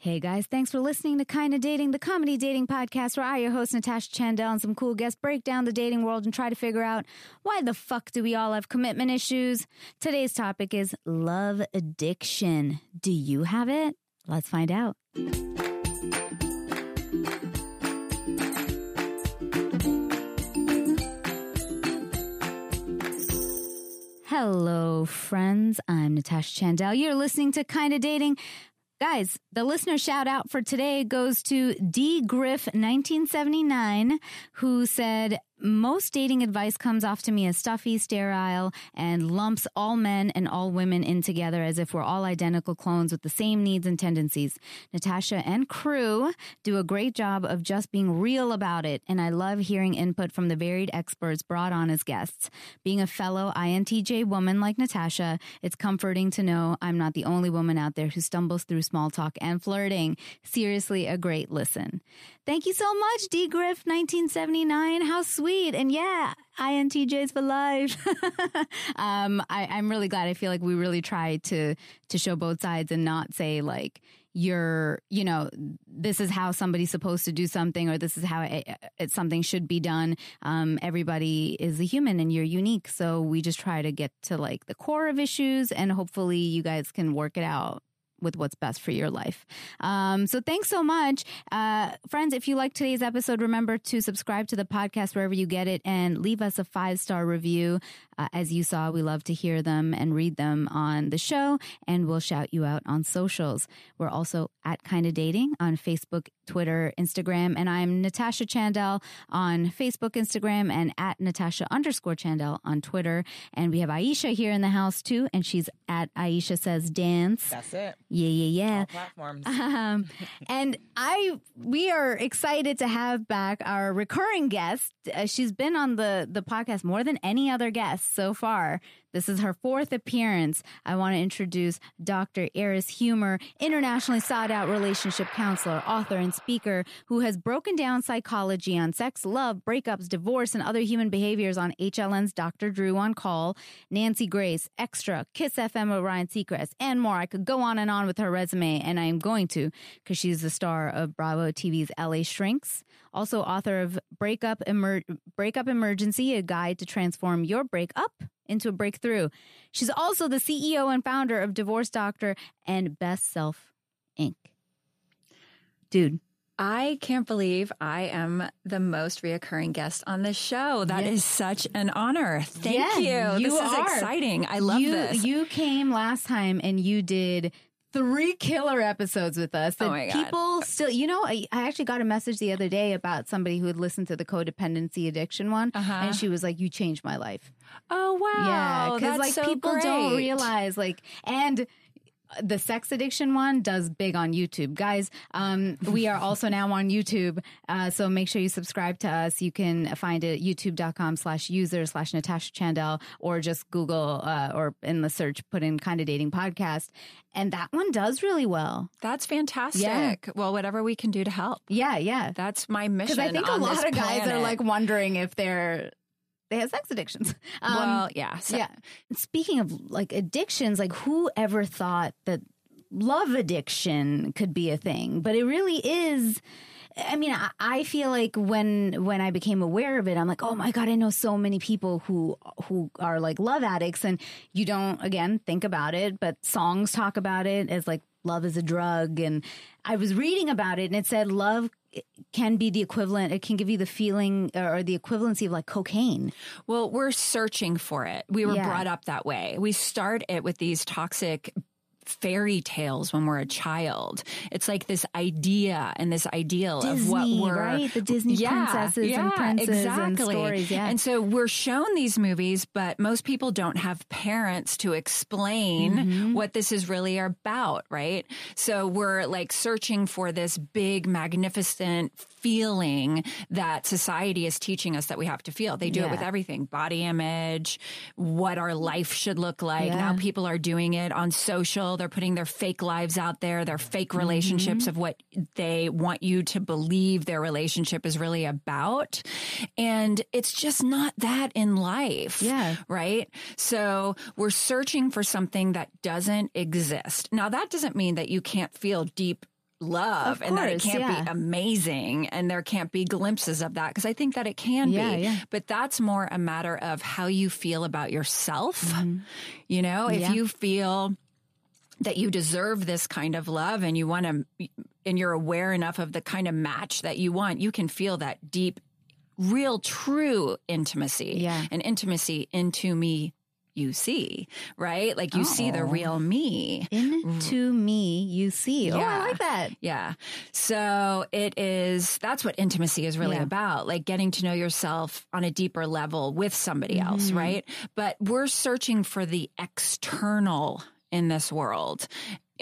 Hey guys, thanks for listening to Kinda Dating, the comedy dating podcast where I, your host Natasha Chandel, and some cool guests break down the dating world and try to figure out why the fuck do we all have commitment issues? Today's topic is love addiction. Do you have it? Let's find out. Hello, friends. I'm Natasha Chandel. You're listening to Kinda Dating. Guys, the listener shout out for today goes to D Griff 1979 who said most dating advice comes off to me as stuffy, sterile, and lumps all men and all women in together as if we're all identical clones with the same needs and tendencies. Natasha and crew do a great job of just being real about it, and I love hearing input from the varied experts brought on as guests. Being a fellow INTJ woman like Natasha, it's comforting to know I'm not the only woman out there who stumbles through small talk and flirting. Seriously, a great listen. Thank you so much, D Griff 1979. How sweet sweet. And yeah, INTJs for life. um, I, I'm really glad. I feel like we really try to to show both sides and not say like you're, you know, this is how somebody's supposed to do something or this is how it, it, something should be done. Um, everybody is a human and you're unique. So we just try to get to like the core of issues and hopefully you guys can work it out with what's best for your life. Um, so thanks so much. Uh, friends, if you like today's episode, remember to subscribe to the podcast wherever you get it and leave us a five star review. Uh, as you saw, we love to hear them and read them on the show, and we'll shout you out on socials. We're also at Kinda Dating on Facebook, Twitter, Instagram, and I'm Natasha Chandel on Facebook, Instagram, and at Natasha underscore Chandel on Twitter. And we have Aisha here in the house too, and she's at Aisha Says Dance. That's it. Yeah, yeah, yeah. All platforms. Um, and I, we are excited to have back our recurring guest. Uh, she's been on the the podcast more than any other guest so far. This is her fourth appearance. I want to introduce Dr. Eris Huemer, internationally sought out relationship counselor, author, and speaker who has broken down psychology on sex, love, breakups, divorce, and other human behaviors on HLN's Dr. Drew on Call, Nancy Grace, Extra, Kiss FM Ryan Seacrest, and more. I could go on and on with her resume, and I am going to because she's the star of Bravo TV's LA Shrinks. Also, author of Breakup, Emer- Breakup Emergency, a guide to transform your breakup into a breakthrough. She's also the CEO and founder of Divorce Doctor and Best Self Inc. Dude. I can't believe I am the most reoccurring guest on this show. That is such an honor. Thank Yeah, you. you This is exciting. I love you, this. You came last time and you did three killer episodes with us. Oh my God. People still, you know, I, I actually got a message the other day about somebody who had listened to the codependency addiction one, Uh-huh. and she was like, "You changed my life." oh wow. yeah, because like so people don't realize like and. The sex addiction one does big on YouTube, guys. Um, we are also now on YouTube, uh, so make sure you subscribe to us. You can find it youtube.com slash user slash Natasha Chandel, or just Google uh, or in the search put in kind of dating podcast, and that one does really well. That's fantastic. Well, whatever we can do to help. Yeah, yeah. That's my mission. Because I think a lot of guys are like wondering if they're they have sex addictions. Um, well, yeah. So, yeah. Speaking of like addictions, like who ever thought that love addiction could be a thing? But it really is. I mean, I, I feel like when when I became aware of it, I'm like, oh my god, I know so many people who who are like love addicts, and you don't again think about it, but songs talk about it as like love is a drug, and I was reading about it, and it said love can be the equivalent. It can give you the feeling or the equivalency of like cocaine. Well, we're searching for it. We were Yeah. brought up that way. We start it with these toxic fairy tales when we're a child. It's like this idea and this ideal of what Disney, we're right? The Disney princesses and princes and stories, yeah. And so we're shown these movies, but most people don't have parents to explain Mm-hmm. what this is really about, right? So we're like searching for this big, magnificent feeling that society is teaching us that we have to feel. They do it with everything body image, what our life should look like. Yeah. Now people are doing it on social. They're putting their fake lives out there, their fake Mm-hmm. relationships of what they want you to believe their relationship is really about. And it's just not that in life. Yeah. Right. So we're searching for something that doesn't exist. Now, that doesn't mean that you can't feel deep love Of and that it can't yeah. be amazing and there can't be glimpses of that because I think that it can Yeah, be. yeah. But that's more a matter of how you feel about yourself. You know, if Mm-hmm. You feel that you deserve this kind of love and you want to, and you're aware enough of the kind of match that you want, you can feel that deep, real, true intimacy. Yeah. And intimacy into me you see, right? Like you see the Oh. real me. Into me, you see. Oh, I like that. Yeah. So it is, that's what intimacy is really Yeah. about, like getting to know yourself on a deeper level with somebody else, Mm-hmm. right? But we're searching for the external in this world.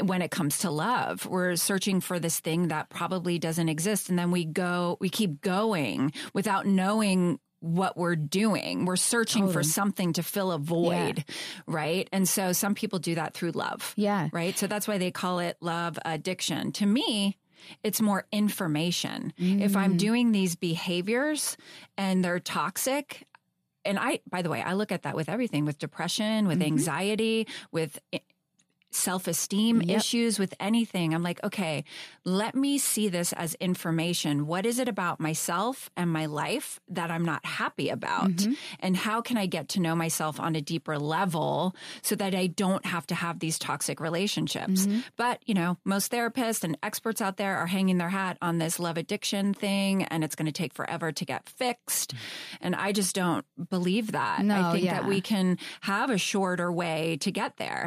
When it comes to love, we're searching for this thing that probably doesn't exist. And then we go, we keep going without knowing what we're doing. We're searching for something to fill a void, right? And so some people do that through love Yeah. right? So that's why they call it love addiction. To me, it's more information. If Mm. I'm doing these behaviors and they're toxic, and I, by the way, I look at that with everything with depression, with Mm-hmm. anxiety, with self esteem Yep. issues, with anything. I'm like, okay, let me see this as information. What is it about myself and my life that I'm not happy about? Mm-hmm. And how can I get to know myself on a deeper level so that I don't have to have these toxic relationships? Mm-hmm. But, you know, most therapists and experts out there are hanging their hat on this love addiction thing and it's going to take forever to get fixed. And I just don't believe that. No, I think yeah. that we can have a shorter way to get there.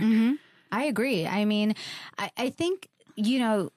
I agree. I mean, I, I think, you know,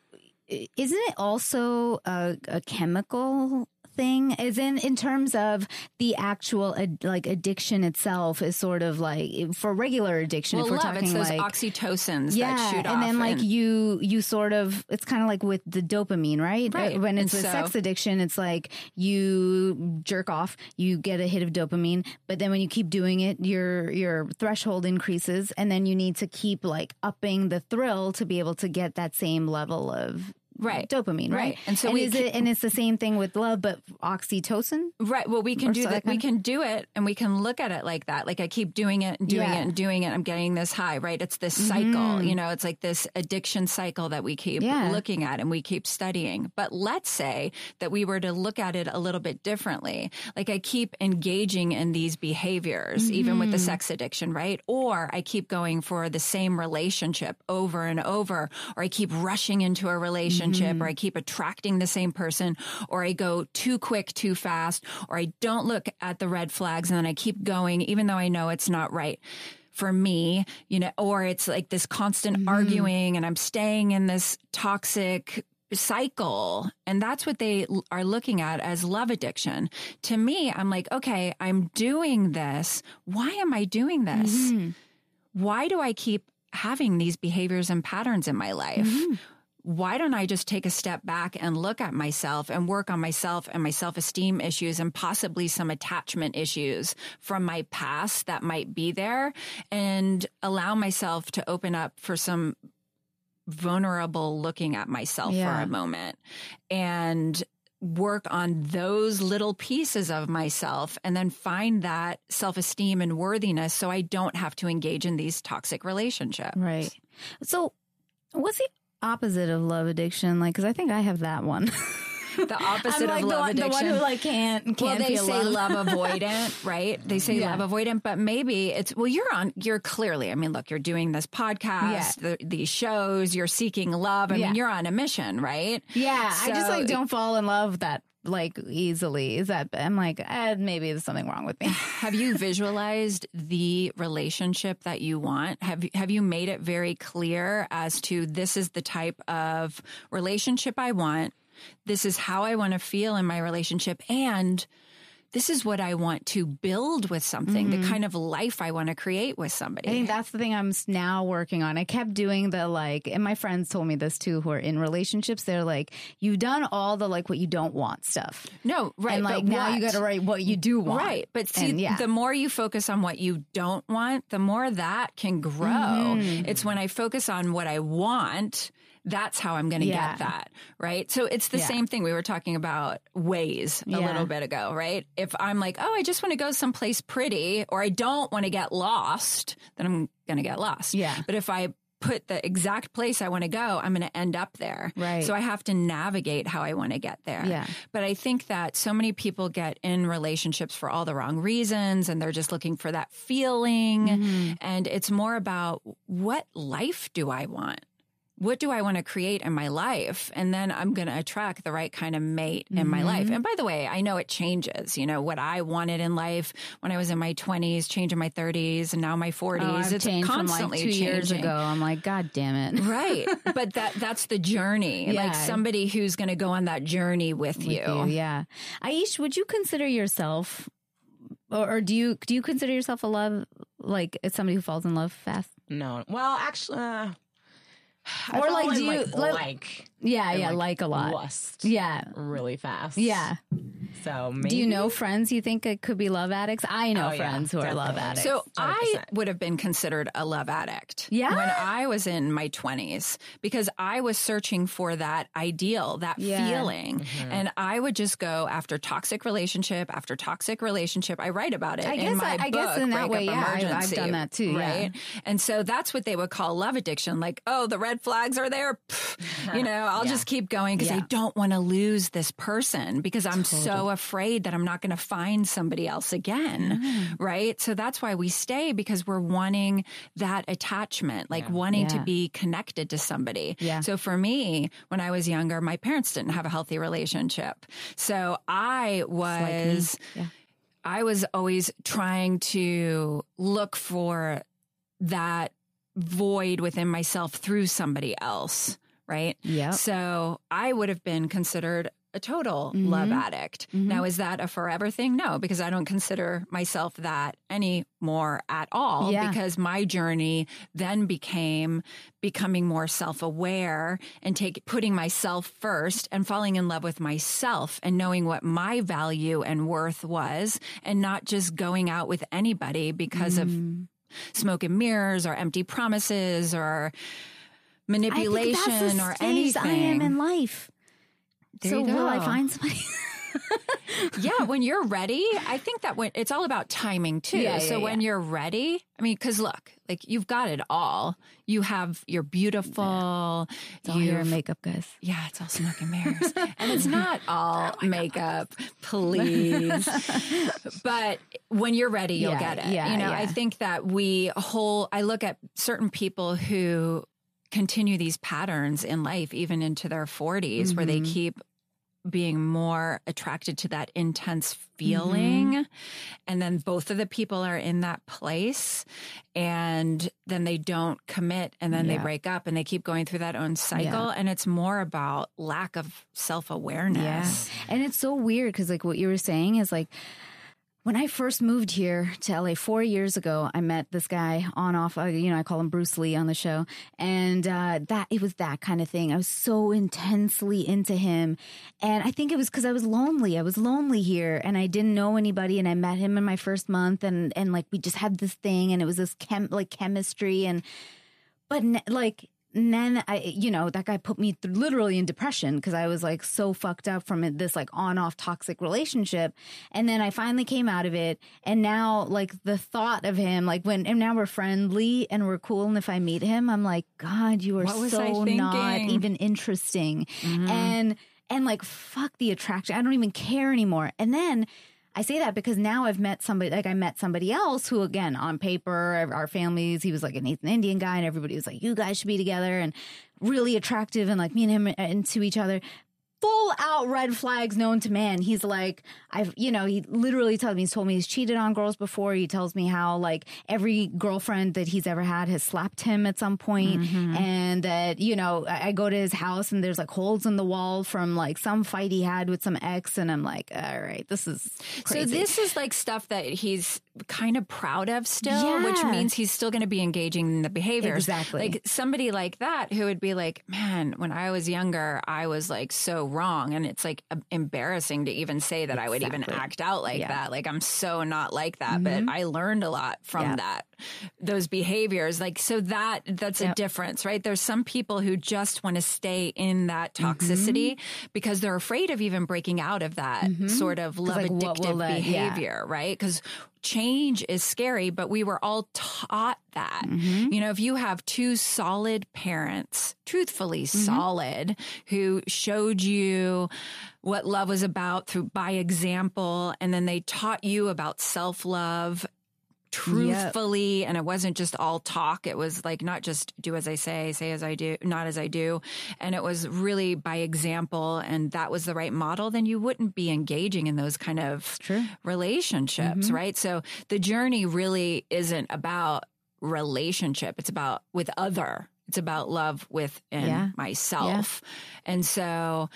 isn't it also a, a chemical thing is in in terms of the actual ad, like addiction itself is sort of like for regular addiction Well, if we're love, talking it's those like oxytocins yeah, that shoot and then like you you sort of it's kind of like with the dopamine, right? Right. When it's And a so- sex addiction, it's like you jerk off, you get a hit of dopamine, but then when you keep doing it, your your threshold increases, and then you need to keep like upping the thrill to be able to get that same level of Right. dopamine, right? Right. And so we is it and it's the same thing with love, but oxytocin. Right. Well, we can do so that. We can do it and we can look at it like that. Like I keep doing it and doing Yeah. it and doing it. I'm getting this high, right? It's this cycle, mm-hmm. you know, it's like this addiction cycle that we keep Yeah. looking at and we keep studying. But let's say that we were to look at it a little bit differently. Like I keep engaging in these behaviors, even with the mm-hmm. sex addiction, right? Or I keep going for the same relationship over and over, or I keep rushing into a relationship, or mm-hmm. I keep attracting the same person, or I go too quick, too fast, or I don't look at the red flags and then I keep going, even though I know it's not right for me, you know, or it's like this constant mm-hmm. arguing and I'm staying in this toxic cycle. And that's what they are looking at as love addiction. To me, I'm like, okay, I'm doing this. Why am I doing this? Mm-hmm. Why do I keep having these behaviors and patterns in my life? Why don't I just take a step back and look at myself and work on myself and my self esteem issues and possibly some attachment issues from my past that might be there and allow myself to open up for some vulnerable looking at myself Yeah. for a moment and work on those little pieces of myself and then find that self esteem and worthiness so I don't have to engage in these toxic relationships. Right. So, what's the opposite of love addiction? Like, because I think I have that one. the opposite like of the love the addiction. one who like can't can't well, they say love. love. avoidant, right? They say Yeah. love avoidant, but maybe it's well. You're on. You're clearly. I mean, look, you're doing this podcast, the, these shows. You're seeking love. I Yeah. mean, you're on a mission, right? Yeah, I just like don't fall in love that like easily. Is that I'm like eh, maybe there's something wrong with me. Have you visualized the relationship that you want? Have have you made it very clear as to this is the type of relationship I want? This is how I want to feel in my relationship and this is what I want to build with something, the kind of life I want to create with somebody. I think that's the thing I'm now working on. I kept doing the like, and my friends told me this too, who are in relationships. They're like, you've done all the like what you don't want stuff. no, right. and like now you got to write what you do want. Right. But see, And, yeah. the more you focus on what you don't want, the more that can grow. Mm-hmm. It's when I focus on what I want, that's how I'm going to Yeah. get that. Right. So it's the Yeah. same thing we were talking about ways a Yeah. little bit ago, right? If I'm like, oh, I just want to go someplace pretty or I don't want to get lost, then I'm going to get lost. Yeah. But if I put the exact place I want to go, I'm going to end up there. Right. So I have to navigate how I want to get there. Yeah. But I think that so many people get in relationships for all the wrong reasons and they're just looking for that feeling. Mm-hmm. And it's more about what life do I want? What do I want to create in my life? And then I'm going to attract the right kind of mate in my life. Mm-hmm. And by the way, I know it changes. You know, what I wanted in life when I was in my 20s, change in my 30s, and now my 40s. Oh, it's changed from constantly like two years ago. I'm like, God damn it. Right. But that that's the journey. Yeah. Like somebody who's going to go on that journey with, with you. you. Yeah. Aish, would you consider yourself, or, or do you do you consider yourself a love like it's somebody who falls in love fast? No. Well, actually, uh, Or, like, do you- like Yeah, and, yeah, like, a lot. lust Yeah, really fast. yeah. So maybe Do you know friends you think it could be love addicts? I know Oh, yeah, friends who are love addicts. So I 100%. would have been considered a love addict. Yeah? When I was in my 20s because I was searching for that ideal, that Yeah. feeling. Mm-hmm. And I would just go after toxic relationship after toxic relationship. I write about it I in guess my I- I guess book, in that Breakup way, yeah, I- I've done that too, yeah. Right. And so that's what they would call love addiction. Like, oh, the red flags are there. You know, I'll just keep going because I don't want to lose this person because I'm so afraid that I'm not going to find somebody else again. Mm. Right. So that's why we stay because we're wanting that attachment, like wanting to be connected to somebody. Yeah. So for me, when I was younger, my parents didn't have a healthy relationship. So I was. Yeah. I was always trying to look for that void within myself through somebody else, right? Yeah. So I would have been considered a total Mm-hmm. love addict. Now, is that a forever thing? No, because I don't consider myself that anymore at all. Yeah. Because my journey then became becoming more self aware and take putting myself first and falling in love with myself and knowing what my value and worth was and not just going out with anybody because of Mm. smoke and mirrors or empty promises or manipulation I think that's the or anything. I am in life. There so you will I find somebody? yeah, when you're ready, I think that when it's all about timing too. Yeah, so yeah, when yeah. you're ready, I mean, because look, like you've got it all. You have you're beautiful. It's all hair makeup, guys. Yeah, it's all smoke and mirrors, and it's not Oh all makeup, please. but when you're ready, you'll get it. yeah, you know. I think that we whole. I look at certain people who continue these patterns in life, even into their 40s, where they Mm-hmm. keep being more attracted to that intense feeling. Mm-hmm. And then both of the people are in that place and then they don't commit and then they break up and they keep going through that own cycle. And it's more about lack of self awareness. And it's so weird because, like, what you were saying is like, when I first moved here to LA four years ago, I met this guy on off. Uh, you know, I call him Bruce Lee on the show, and uh, that it was that kind of thing. I was so intensely into him, and I think it was because I was lonely. I was lonely here, and I didn't know anybody. And I met him in my first month, and and like we just had this thing, and it was this chem like chemistry, and but like and then I, you know, that guy put me literally in depression because I was like so fucked up from this like on off toxic relationship. And then I finally came out of it. And now, like, the thought of him, like, when, and now we're friendly and we're cool. And if I meet him, I'm like, God, you are What was I so not even interesting. Mm-hmm. And, and like fuck the attraction. I don't even care anymore. And then I say that because now I've met somebody, like I met somebody else who, again, on paper, our families, he was like an Indian guy, and everybody was like, you guys should be together and really attractive, and like me and him uh, into each other. Full out red flags known to man. He's like, I've, you know, he literally tells me, he's told me he's cheated on girls before. He tells me how, like, every girlfriend that he's ever had has slapped him at some point, mm-hmm. And that, you know, I, I go to his house and there's like holes in the wall from like some fight he had with some ex. And I'm like, all right, this is crazy. So this is like stuff that he's kind of proud of still, which means he's still going to be engaging in the behaviors. Exactly. Like somebody like that who would be like, man, when I was younger, I was like so wrong. And it's like embarrassing to even say that I would even act out like Yeah. Mm-hmm. that. Like I'm so not like that, but I learned a lot from Yeah. that, those behaviors. Like, so that, that's a difference, right? There's some people who just want to stay in that Mm-hmm. toxicity because they're afraid of even breaking out of that sort of love like, addictive yeah. behavior, right? Because change is scary, but we were all taught that. Mm-hmm. You know, if you have two solid parents, truthfully Mm-hmm. solid, who showed you what love was about through by example, and then they taught you about self love truthfully and it wasn't just all talk it was like not just do as i say say as i do not as i do and it was really by example and that was the right model then you wouldn't be engaging in those kind of relationships Mm-hmm. right so the journey really isn't about relationship it's about with other it's about love within Yeah. myself and so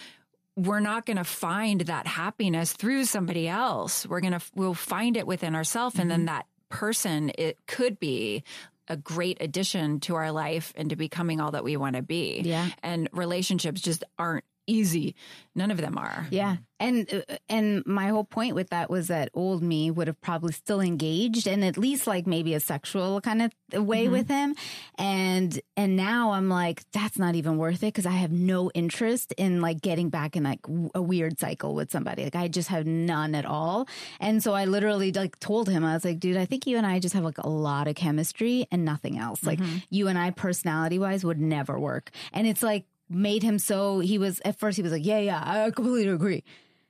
we're not going to find that happiness through somebody else. We're going to, we'll find it within ourselves. And then Mm-hmm. that person, it could be a great addition to our life and to becoming all that we want to be. Yeah. And relationships just aren't easy. None of them are. Yeah. And uh, and my whole point with that was that old me would have probably still engaged and at least like maybe a sexual kind of way with him. And and now I'm like that's not even worth it cuz I have no interest in like getting back in like a weird cycle with somebody. Like I just have none at all. And so I literally like told him I was like, "Dude, I think you and I just have like a lot of chemistry and nothing else. Like you and I personality wise would never work." And it's like made him so he was at first he was like, "Yeah, yeah, I completely agree."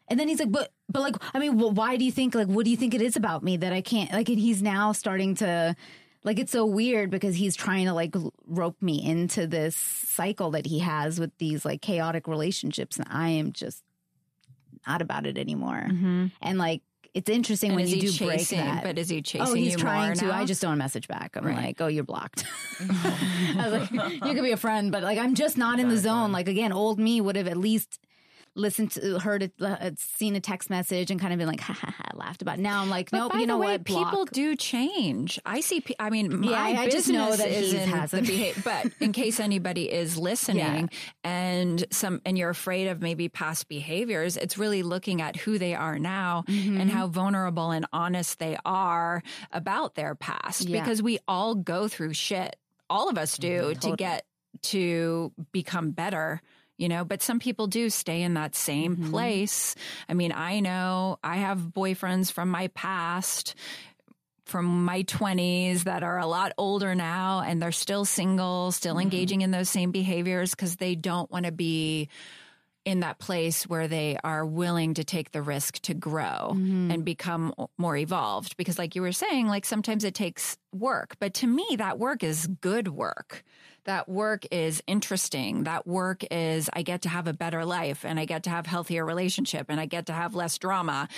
And then he's like, but, but like, I mean, why do you think, like, what do you think it is about me that I can't, like, and he's now starting to, like, it's so weird because he's trying to, like, rope me into this cycle that he has with these, like, chaotic relationships. And I am just not about it anymore. Mm-hmm. And, like, it's interesting And when you do break chasing, that. but is he oh, chasing Oh, he's you trying more to. now? I just don't message back. I'm Right. like, oh, you're blocked. I was like, you could be a friend, but like, I'm just not in the zone. Like, again, old me would have at least listened to, heard it, uh, seen a text message and kind of been like, ha ha ha, laughed about. it. Now I'm like, nope, you know way, what? Block. people do change. I see. pe- I mean, my Yeah, I just know that is in the hasn't. behavior. But in case anybody is listening, and some, and you're afraid of maybe past behaviors, it's really looking at who they are now Mm-hmm. and how vulnerable and honest they are about their past. Yeah. Because we all go through shit. All of us do to get to become better you know but some people do stay in that same Mm-hmm. place i mean i know i have boyfriends from my past from my 20s that are a lot older now and they're still single still Mm-hmm. engaging in those same behaviors because they don't want to be in that place where they are willing to take the risk to grow Mm-hmm. and become more evolved. Because, like you were saying, like sometimes it takes work, but to me, that work is good work. That work is interesting. That work is I get to have a better life and I get to have healthier relationship and I get to have less drama.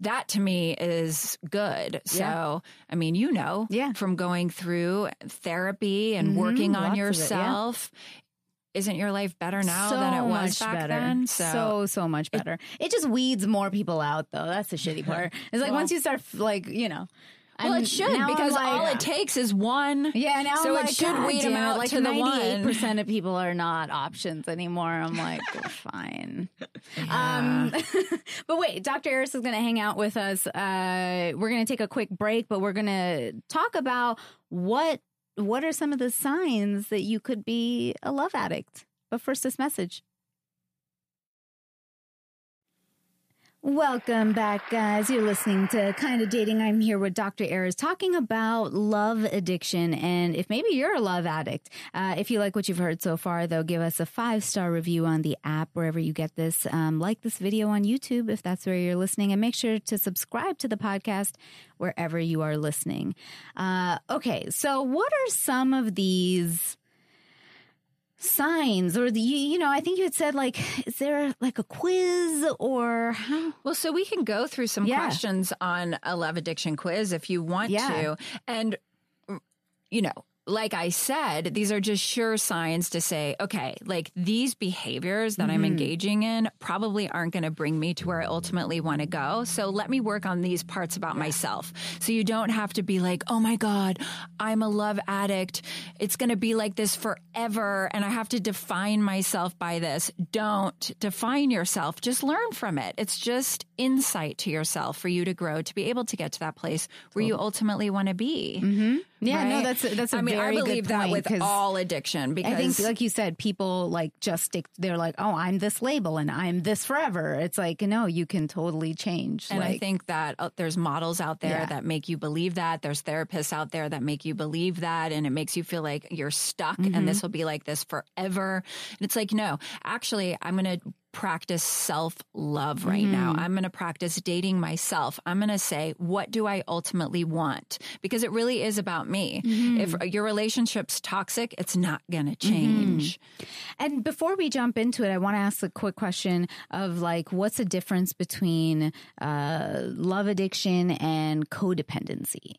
That to me is good. So, I mean, you know, Yeah. from going through therapy and working on of it, yourself, isn't your life better now so than it was back better. then? So so much better. It, just weeds more people out, though. That's the shitty part. It's like once you start, like you know. well, I'm- it should because like- all it takes is one. Yeah, now so I'm it should God weed them out like to the one. percent of people are not options anymore. I'm like, fine. Um, but wait, Dr. Eris is going to hang out with us. Uh, we're going to take a quick break, but we're going to talk about what what are some of the signs that you could be a love addict. But first, this message. Welcome back, guys. You're listening to Kind of Dating. I'm here with Dr. Eris talking about love addiction. And if maybe you're a love addict, uh, if you like what you've heard so far, though, give us a five star review on the app wherever you get this. Um, like this video on YouTube if that's where you're listening, and make sure to subscribe to the podcast wherever you are listening. Uh, okay, so what are some of these? Signs or the you, you know i think you had said like is there like a quiz or how Well, so we can go through some Yeah. questions on a love addiction quiz if you want Yeah. to. And, you know, like I said, these are just sure signs to say, okay, like these behaviors that I'm Mm-hmm. engaging in probably aren't going to bring me to where I ultimately want to go. So let me work on these parts about myself. So you don't have to be like, oh my God, I'm a love addict. It's going to be like this forever. And I have to define myself by this. Don't define yourself. Just learn from it. It's just insight to yourself for you to grow, to be able to get to that place where you ultimately want to be. yeah no right? that's a, that's a I mean, I believe that with all addiction because I think, like you said, people like just stick. They're like, "Oh, I'm this label and I'm this forever." It's like, no, you can totally change. And I think that uh, there's models out there Yeah. that make you believe that. There's therapists out there that make you believe that. And it makes you feel like you're stuck Mm-hmm. and this will be like this forever. And it's like, no, actually, I'm going to practice self love right now. Mm-hmm. I'm going to practice dating myself. I'm going to say, what do I ultimately want? Because it really is about me. Mm-hmm. If your relationship's toxic, it's not going to change. And before we jump into it, I want to ask a quick question of like, what's the difference between uh, love addiction and codependency?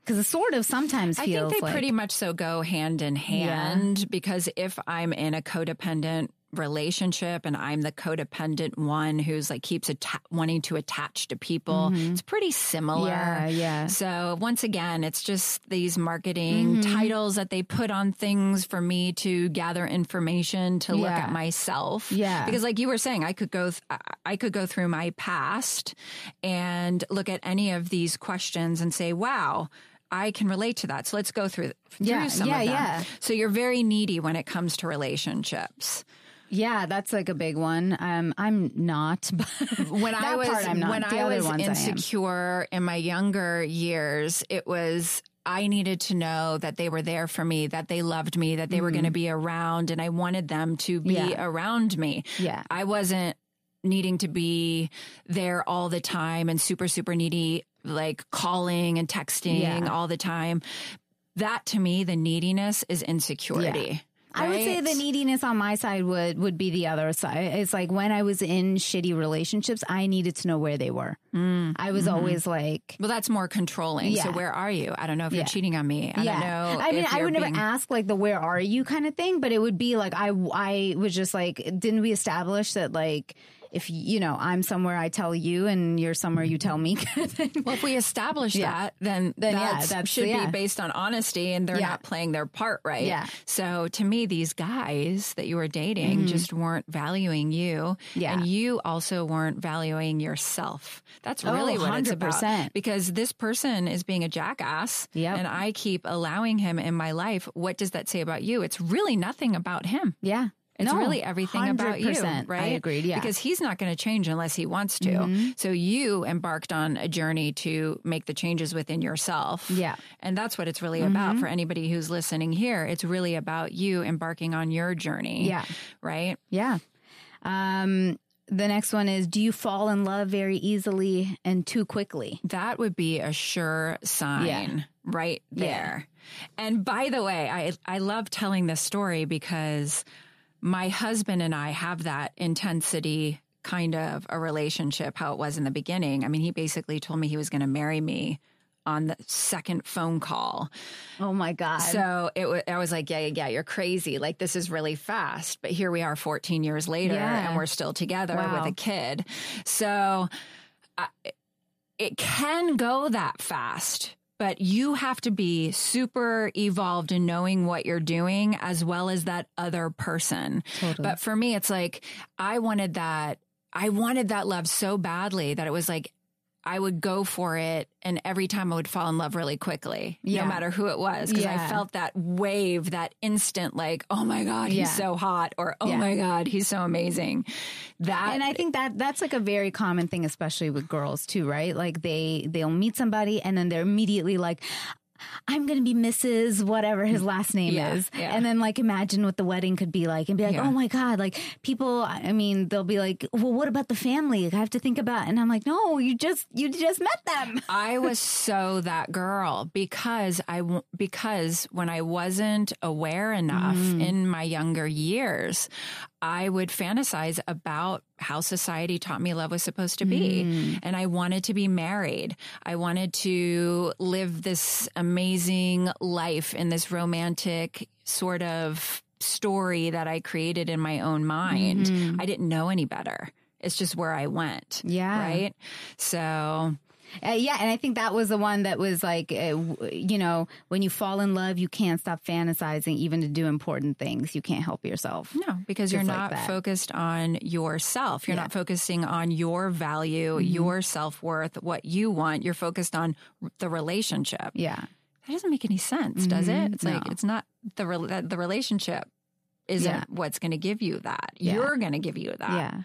Because it sort of sometimes I think they like pretty much so go hand in hand because if I'm in a codependent relationship and I'm the codependent one who's like keeps atta- wanting to attach to people, it's pretty similar. Mm-hmm. Yeah, yeah. So once again, it's just these marketing titles that they put on things for me to gather information to look at myself. Yeah. Because like you were saying, I could go, th- I- I could go through my past and look at any of these questions and say, wow, I can relate to that. So let's go through, through Yeah, some yeah, of them. yeah. So you're very needy when it comes to relationships. Yeah, that's like a big one. Um, I'm not. But When I was part I'm not. when the I was ones I insecure in my younger years, it was I needed to know that they were there for me, that they loved me, that they were going to be around, and I wanted them to be Mm-hmm. Yeah. around me. Yeah. I wasn't needing to be there all the time and super super needy, like calling and texting Yeah. all the time. That to me, the neediness is insecurity. I would say the neediness on my side would would be the other side. It's like when I was in shitty relationships, I needed to know where they were. Mm, I was mm-hmm. always like, Well, that's more controlling. So where are you? I don't know if Yeah. you're cheating on me. I yeah. don't know. I mean, I would never ask like the "where are you" kind of thing, but it would be like I I was just like, didn't we establish that like if you know I'm somewhere, I tell you, and you're somewhere, you tell me. kind of thing? Well, if we establish Yeah. that, then, Then, yeah, that should yeah. be based on honesty, and they're Yeah. not playing their part right. Yeah. So to me, these guys that you were dating just weren't valuing you, Mm-hmm. Yeah. and you also weren't valuing yourself. That's Oh, really what it's about. Because this person is being a jackass, Yep. and I keep allowing him in my life. What does that say about you? It's really nothing about him. yeah, It's No, really everything about you, right? I agreed. Yeah, Mm-hmm. Because he's not going to change unless he wants to. So you embarked on a journey to make the changes within yourself. Yeah. Mm-hmm. And that's what it's really about for anybody who's listening here. It's really about you embarking on your journey. Yeah. Right? yeah. Um, the next one is: Do you fall in love very easily and too quickly? That would be a sure sign Yeah. right Yeah. there. And by the way, I I love telling this story because my husband and I have that intensity kind of a relationship how it was in the beginning. I mean, he basically told me he was going to marry me on the second phone call. Oh my god! So it was, I was like, yeah, yeah, yeah, you're crazy. Like this is really fast. But here we are 14 years later Yeah. and we're still together Wow. with a kid. So uh, I, it can go that fast. But you have to be super evolved in knowing what you're doing as well as that other person. Totally. But for me, it's like I wanted that. I wanted that love so badly that it was like I would go for it. And every time I would fall in love really quickly, Yeah. no matter who it was, because Yeah. I felt that wave, that instant, like, oh my God, he's Yeah. so hot, or oh my God, he's so amazing. That, and I think that that's like a very common thing, especially with girls too, right? Like they they'll meet somebody and then they're immediately like. I'm gonna be Mrs. whatever his mm. last name Yeah, is, yeah. and then like imagine what the wedding could be like, and be like, Yeah. oh my god, like people. I mean, they'll be like, well, what about the family? I have to think about, and I'm like, no, you just you just met them. I was so that girl because I, because when I wasn't aware enough mm. in my younger years, I would fantasize about how society taught me love was supposed to be, mm. and I wanted to be married. I wanted to live this amazing life in this romantic sort of story that I created in my own mind. Mm-hmm. I didn't know any better. It's just where I went. Yeah. Right. So Uh, yeah, and I think that was the one that was like, uh, w- you know, when you fall in love, you can't stop fantasizing, even to do important things. You can't help yourself. No, because you're Just like not focused on yourself. You're not focusing on your value, Mm-hmm. your self worth, what you want. You're focused on the relationship. Yeah. That doesn't make any sense, does it? It's like Mm-hmm. It's not the that the relationship isn't Yeah. what's going to give you that. Yeah. You're going to give you that. Yeah.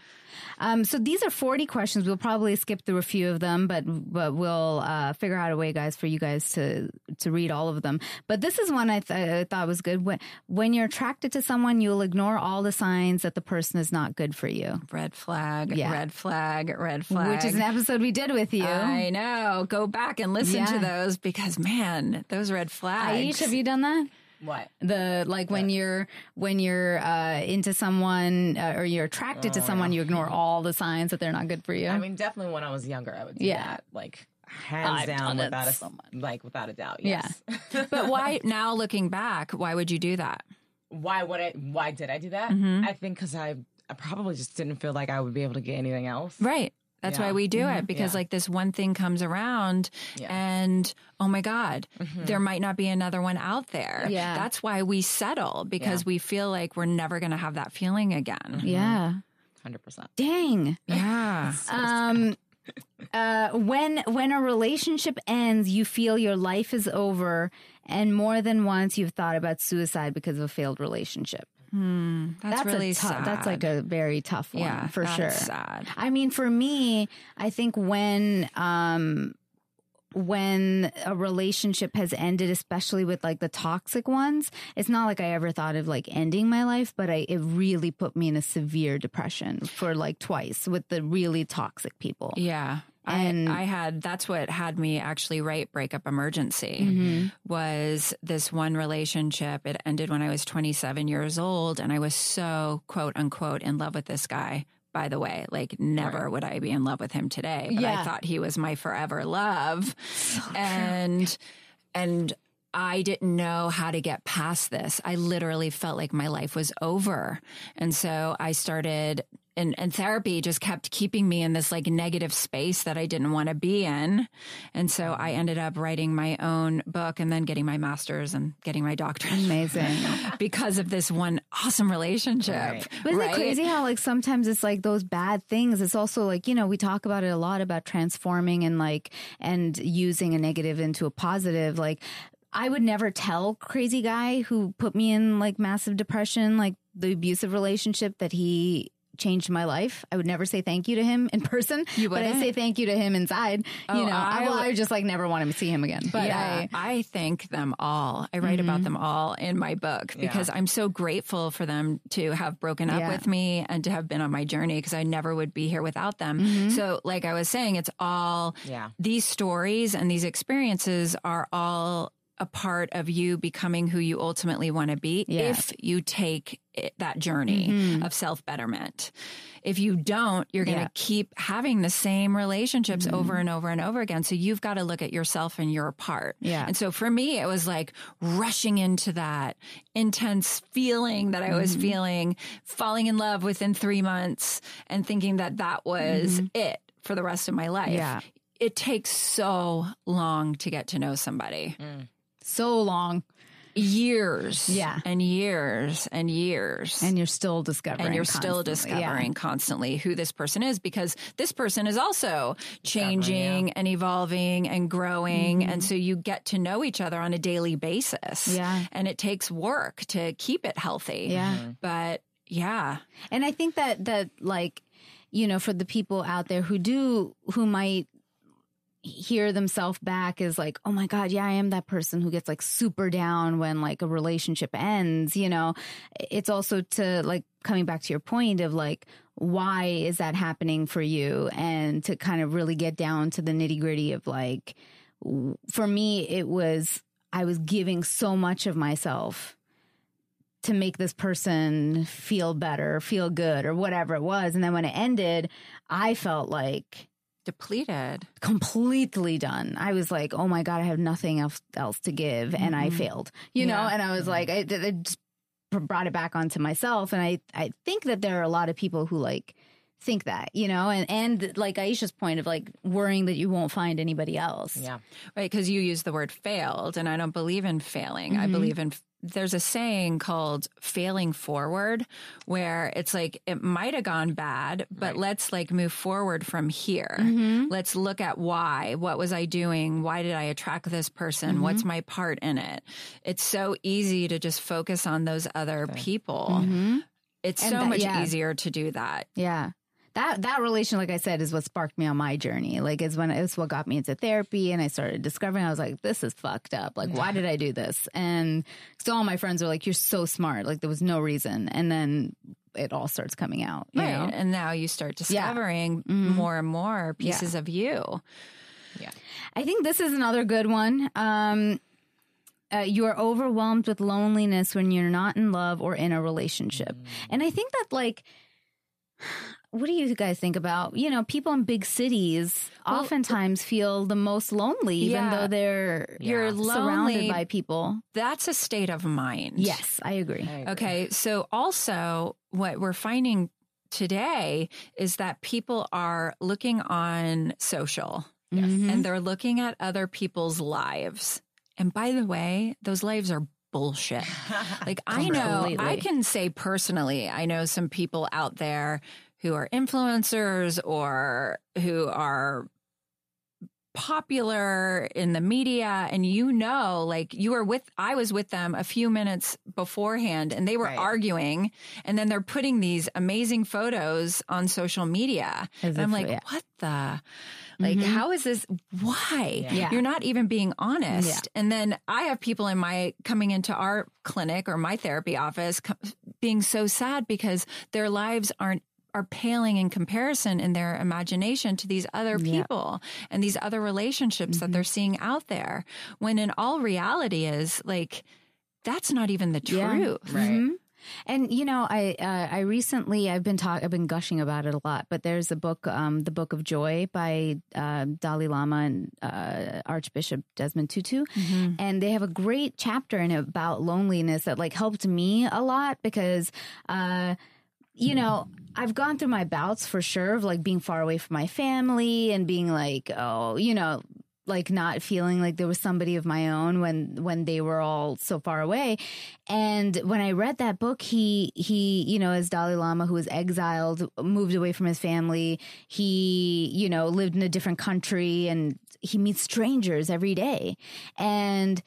Um, so these are 40 questions. We'll probably skip through a few of them, but but we'll uh, figure out a way, guys, for you guys to to read all of them. But this is one I, th- I thought was good. When when you're attracted to someone, you'll ignore all the signs that the person is not good for you, Red flag, Yeah. red flag, red flag. which is an episode we did with you. I know. Go back and listen to those because man, those red flags. Aish, have you done that? What? The like when you're when you're uh, into someone uh, or you're attracted to someone, you ignore all the signs that they're not good for you. I mean, definitely when I was younger, I would do Yeah. that. Like hands I've down, without a so much. like without a doubt. Yeah. But why now looking back, why would you do that? why would I? Why did I do that? Mm-hmm. I think because I, I probably just didn't feel like I would be able to get anything else. Right. That's Yeah. why we do it because Yeah. like this one thing comes around Yeah. and oh my God, there might not be another one out there. Yeah. That's why we settle because we feel like we're never going to have that feeling again. yeah. Hundred percent. Dang. Yeah. Um, uh, when when a relationship ends, you feel your life is over, and more than once you've thought about suicide because of a failed relationship. That's, really a tough. That's like a very tough one yeah, for that's sure. sad. I mean, for me, I think when um when a relationship has ended, especially with like the toxic ones, it's not like I ever thought of like ending my life, but I it really put me in a severe depression for like twice with the really toxic people. Yeah. And- I, I had that's what had me actually write breakup emergency Mm-hmm. was this one relationship. It ended when I was 27 years old and I was so quote unquote in love with this guy. By the way, like never would I be in love with him today, but Yeah. I thought he was my forever love. and and I didn't know how to get past this. I literally felt like my life was over. And so I started and, and therapy just kept keeping me in this like negative space that I didn't want to be in. And so I mm-hmm. ended up writing my own book and then getting my master's and getting my doctorate Amazing. because of this one awesome relationship. Right. But isn't it crazy how like sometimes it's like those bad things? It's also like, you know, we talk about it a lot about transforming and like and using a negative into a positive. Like I would never tell crazy guy who put me in like massive depression, like the abusive relationship that he changed my life. I would never say thank you to him in person. You but I wouldn't? say thank you to him inside. Oh, you know, I, I well, would- I just like never want to see him again. But yeah, I, Mm-hmm. I, thank them all. I write about them all in my book because I'm so grateful for them to have broken up Yeah. with me and to have been on my journey because I never would be here without them. Mm-hmm. So, like I was saying, it's all Yeah. these stories and these experiences are all a part of you becoming who you ultimately want to be Yeah. if you take it, that journey mm-hmm. of self betterment. If you don't, you're going to Yeah. keep having the same relationships mm-hmm. over and over and over again. So you've got to look at yourself and your part. Yeah. And so for me, it was like rushing into that intense feeling that I was mm-hmm. feeling, falling in love within three months and thinking that that was it for the rest of my life. Yeah. It takes so long to get to know somebody. Mm. So long. years. Yeah. And years and years. and you're still discovering. and you're still constantly. Yeah. discovering constantly who this person is because this person is also changing and evolving and growing and so you get to know each other on a daily basis Mm-hmm. Yeah. and it takes work to keep it healthy Yeah. but yeah And I think that that like you know for the people out there who do who might hear themselves back as like oh my god yeah I am that person who gets like super down when like a relationship ends you know it's also to like coming back to your point of like why is that happening for you and to kind of really get down to the nitty gritty of like for me it was I was giving so much of myself to make this person feel better, feel good, or whatever it was. And then when it ended, I felt like depleted completely done. I was like, oh my God, I have nothing else, else to give. And I mm-hmm. failed, you know? And I was like, I, I just brought it back onto myself. And I, I think that there are a lot of people who like, think that you know and and like aisha's point of like worrying that you won't find anybody else Yeah. right because you use the word failed and i don't believe in failing Mm-hmm. i believe in there's a saying called failing forward where it's like it might have gone bad but let's like move forward from here Mm-hmm. let's look at why what was i doing why did i attract this person Mm-hmm. what's my part in it it's so easy to just focus on those other people it's Mm-hmm. And so that- much yeah. easier to do that Yeah. That that relation, like I said, is what sparked me on my journey. Like it's when it's what got me into therapy and I started discovering I was like, this is fucked up. Like, why did I do this? And so all my friends were like, You're so smart. Like there was no reason. And then it all starts coming out. You right know? and now you start Yeah. discovering Mhm. more and more pieces of you Yeah. I think this is another good one. Um uh, you are overwhelmed with loneliness when you're not in love or in a relationship. And I think that, like, what do you guys think about, you know, people in big cities oftentimes feel the most lonely, even though they're You're surrounded lonely. by people. that's a state of mind Yes, I agree. I agree. Okay. So also what we're finding today is that people are looking on social Yes. And mm-hmm. they're looking at other people's lives. And by the way, those lives are bullshit. Like I know, Completely. I can say personally, I know some people out there who are influencers or who are popular in the media and you know like you were with I was with them a few minutes beforehand and they were Right. arguing and then they're putting these amazing photos on social media As and I'm like yeah. what the like Mhm. how is this why Yeah. you're not even being honest Yeah. and then I have people in my coming into our clinic or my therapy office co- being so sad because their lives aren't are paling in comparison in their imagination to these other Yeah. people and these other relationships that Mhm. they're seeing out there when in all reality is like that's not even the Yeah. truth Right. Mhm. And you know, I uh, I recently I've been talk I've been gushing about it a lot. But there's a book, um, the Book of Joy by uh, Dalai Lama and uh, Archbishop Desmond Tutu, Mm-hmm. and they have a great chapter in it about loneliness that like helped me a lot because. You know, I've gone through my bouts for sure of like being far away from my family and being like, oh, you know, like not feeling like there was somebody of my own when when they were all so far away. And when I read that book, he he, you know, as Dalai Lama who was exiled, moved away from his family, he, you know, lived in a different country and he meets strangers every day. And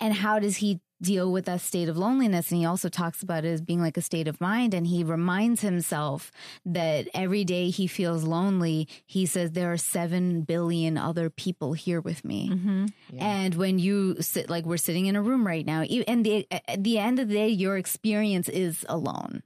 and how does he deal with that state of loneliness and he also talks about it as being like a state of mind and he reminds himself that every day he feels lonely he says there are 7 billion other people here with me. Mm-hmm. and when you sit like we're sitting in a room right now and the at the end of the day your experience is alone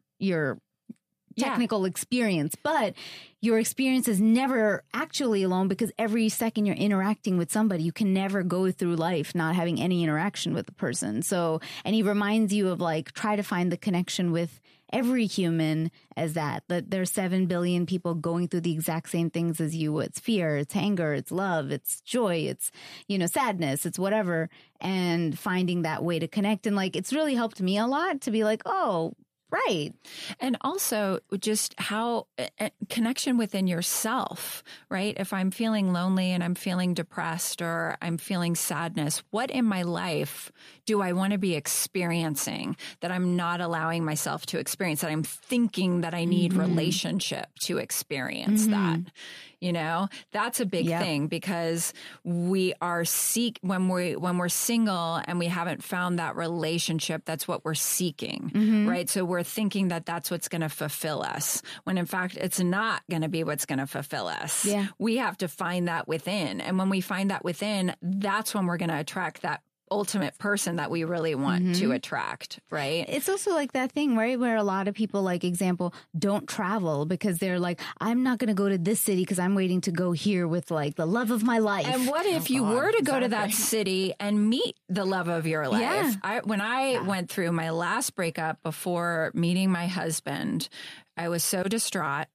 your Yeah. technical experience but your experience is never actually alone because every second you're interacting with somebody you can never go through life not having any interaction with the person. So and he reminds you of like try to find the connection with every human as that that there's 7 billion people going through the exact same things as you. It's fear it's anger it's love it's joy it's you know sadness it's whatever and finding that way to connect. And like it's really helped me a lot to be like oh Right. And also just how uh, connection within yourself, right? If I'm feeling lonely and I'm feeling depressed or I'm feeling sadness, what in my life do I want to be experiencing that I'm not allowing myself to experience that I'm thinking that I need mm-hmm. relationship to experience mm-hmm. that? You know, that's a big yep. thing because we are seek when we when we're single and we haven't found that relationship, that's what we're seeking, mm-hmm. right? So we're thinking that that's what's going to fulfill us when in fact it's not going to be what's going to fulfill us. Yeah. We have to find that within. And when we find that within, that's when we're going to attract that ultimate person that we really want mm-hmm. to attract, right? It's also like that thing, right? Where a lot of people, like example, don't travel because they're like, I'm not going to go to this city because I'm waiting to go here with like the love of my life. And what if oh, you God, were to go to that city and meet the love of your life? Yeah. I, when I yeah. went through my last breakup before meeting my husband, I was so distraught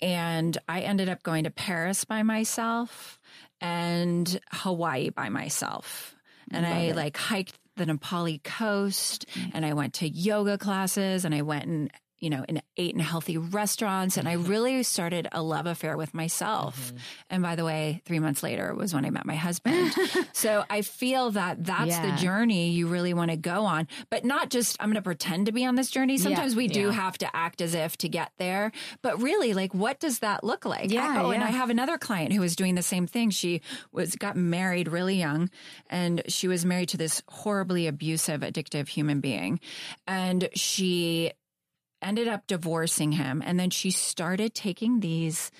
and I ended up going to Paris by myself and Hawaii by myself and Love I it. like hiked the Napali coast mm. and I went to yoga classes and I went and you know, and ate in healthy restaurants. And I mm-hmm. really started a love affair with myself. Mm-hmm. And by the way, three months later was when I met my husband. so I feel that that's yeah. the journey you really want to go on, but not just, I'm going to pretend to be on this journey. Sometimes yeah. we do yeah. have to act as if to get there, but really like, what does that look like? Yeah. Oh, and I have another client who was doing the same thing. She was, got married really young and she was married to this horribly abusive, addictive human being. And she ended up divorcing him. And then she started taking these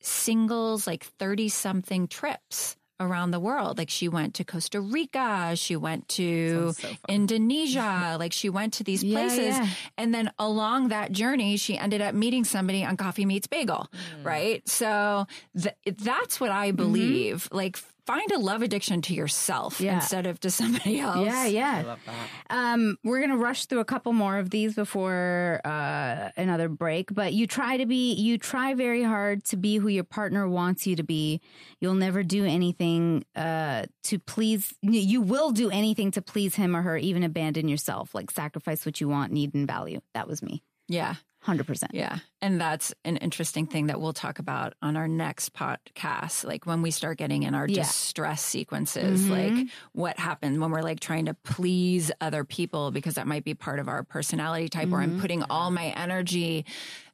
singles, like 30 something trips around the world. Like she went to Costa Rica, she went to so Indonesia, like she went to these places. Yeah, yeah. And then along that journey, she ended up meeting somebody on Coffee Meets Bagel, mm. right? So th- that's what I mm-hmm. believe. Mm-hmm. Like find a love addiction to yourself yeah. instead of to somebody else. Yeah, yeah. I love that. Um, we're gonna rush through a couple more of these before uh, another break. But you try to be, you try very hard to be who your partner wants you to be. You'll never do anything uh, to please. You will do anything to please him or her, even abandon yourself, like sacrifice what you want, need, and value. That was me. Yeah. 100%. Yeah. And that's an interesting thing that we'll talk about on our next podcast. Like when we start getting in our yeah. distress sequences, mm-hmm. like what happens when we're like trying to please other people because that might be part of our personality type mm-hmm. where I'm putting all my energy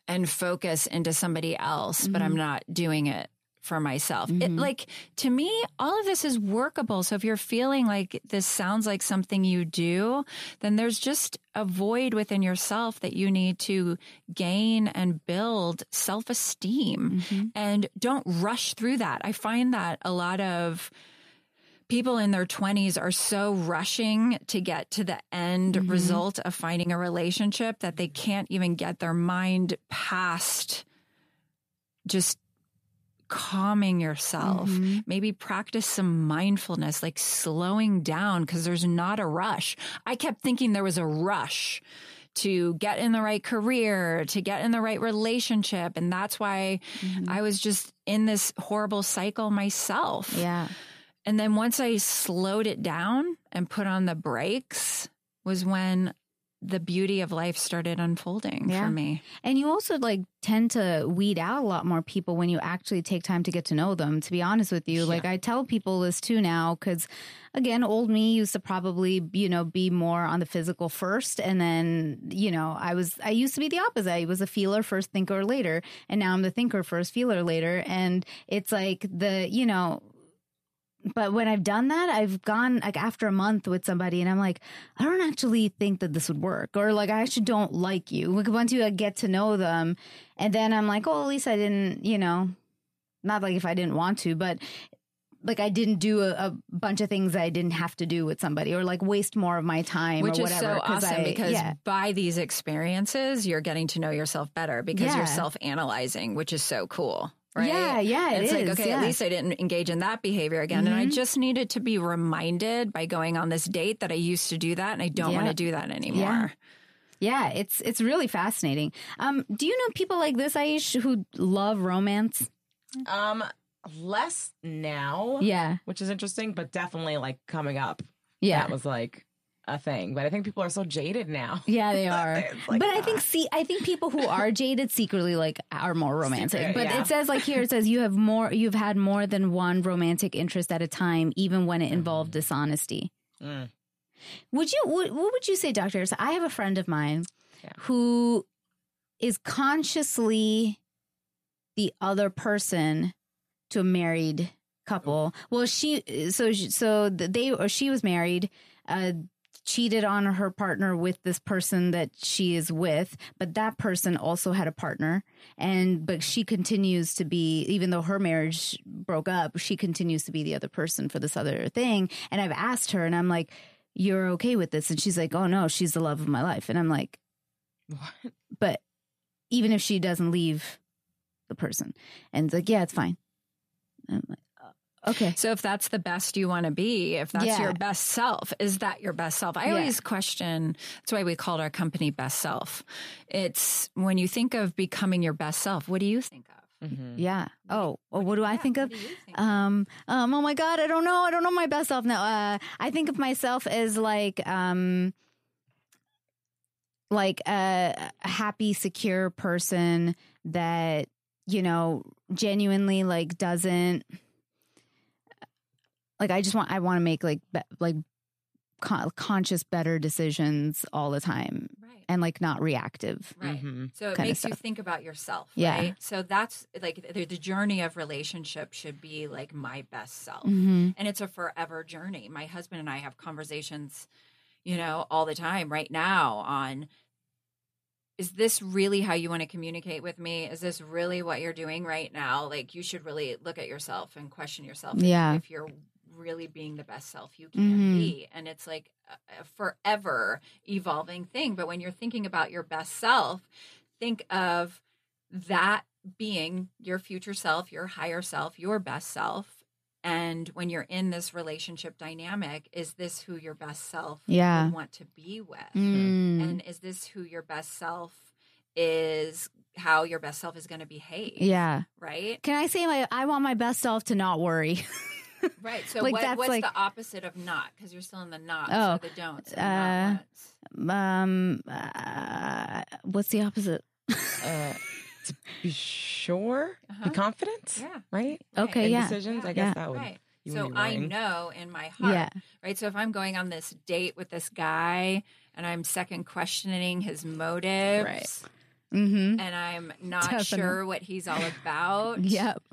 and focus into somebody else, mm-hmm. but I'm mm-hmm. not doing it for myself. Mm-hmm. It, like to me, all of this is workable. So if you're feeling like this sounds like something you do, then there's just a void within yourself that you need to gain and build self esteem mm-hmm. and don't rush through that. I find that a lot of people in their 20s are so rushing to get to the end mm-hmm. result of finding a relationship that they can't even get their mind past just calming yourself. Mm-hmm. Maybe practice some mindfulness, like slowing down because there's not a rush. I kept thinking there was a rush to get in the right career, to get in the right relationship. And that's why mm-hmm. I was just in this horrible cycle myself. Yeah. And then once I slowed it down and put on the brakes was when the beauty of life started unfolding yeah. for me. And you also like tend to weed out a lot more people when you actually take time to get to know them. To be honest with you, yeah. like I tell people this too now cuz again, old me used to probably, you know, be more on the physical first and then, you know, I was I used to be the opposite. I was a feeler first, thinker later, and now I'm the thinker first, feeler later, and it's like the, you know, but when I've done that, I've gone like after a month with somebody and I'm like, I don't actually think that this would work. Or like, I actually don't like you. Like, once you get to know them, and then I'm like, oh, at least I didn't, you know, not like if I didn't want to, but like I didn't do a, a, bunch of things I didn't have to do with somebody or like waste more of my time Which or whatever. is so awesome I, because yeah. by these experiences, you're getting to know yourself better because yeah. you're self analyzing, which is so cool right? Yeah, yeah, it it's is, like okay, yeah. at least I didn't engage in that behavior again, mm-hmm. and I mm-hmm. just needed to be reminded by going on this date that I used to do that, and I don't yeah. want to do that anymore. Yeah. Yeah, it's it's really fascinating. Um, do you know people like this, Aish, who love romance? Um, less now. Yeah, which is interesting, but definitely like coming up. Yeah, that was like a thing. But I think people are so jaded now. Yeah, they are. Like, but I ah. think see, I think people who are jaded secretly like are more romantic. Secret, but yeah. it says like here it says you have more, you've had more than one romantic interest at a time, even when it involved dishonesty. Mm. Would you? What, what would you say, Doctor? So I have a friend of mine Yeah. who is consciously the other person to a married couple. Well, she so she- so they or she was married. Uh, cheated on her partner with this person that she is with but that person also had a partner. And but she continues to be even though her marriage broke up she continues to be the other person for this other thing. And i've asked her and i'm like you're okay with this? And she's like oh no she's the love of my life. And i'm like What? but even if she doesn't leave the person. And it's like yeah it's fine. I'm like okay So if that's the best you want to be, if that's Yeah. your best self, is that your best self? I Yeah. always question. That's why we called our company Best Self. It's when you think of becoming your best self. What do you think of? Mhm. yeah oh well, what do i Yeah, think of what do you think? Um, um, oh my God, I don't know. I don't know my best self now. Uh, I think of myself as like, um, like a, a happy, secure person that, you know, genuinely like doesn't, like, I just want, I want to make like, be, like, con- conscious, better decisions all the time Right. and like not reactive. Right. Mhm. So it makes you think about yourself. Yeah. Right? So that's like the, the journey of relationship should be like my best self. Mm-hmm. And it's a forever journey. My husband and I have conversations, you know, all the time right now on is this really how you want to communicate with me? Is this really what you're doing right now? Like you should really look at yourself and question yourself Yeah. if you're really being the best self you can Mhm. be. And it's like a, forever evolving thing. But when you're thinking about your best self, think of that being your future self, your higher self, your best self. And when you're in this relationship dynamic, is this who your best self Yeah. want to be with? Mm. And is this who your best self is, how your best self is going to behave? Yeah. Right? Can I say my, I want my best self to not worry. Right. So Like, what, what's like- the opposite of not? Because you're still in the not, Oh, or the don'ts. Uh, the um uh, what's the opposite Uh, to be sure, Uh-huh. be confident, Yeah. right? okay In yeah decisions, I guess Yeah. that would. Right. you So I know in my heart, yeah right? So if I'm going on this date with this guy and I'm second questioning his motives, Right. mm-hmm and I'm not Definitely. sure what he's all about, yep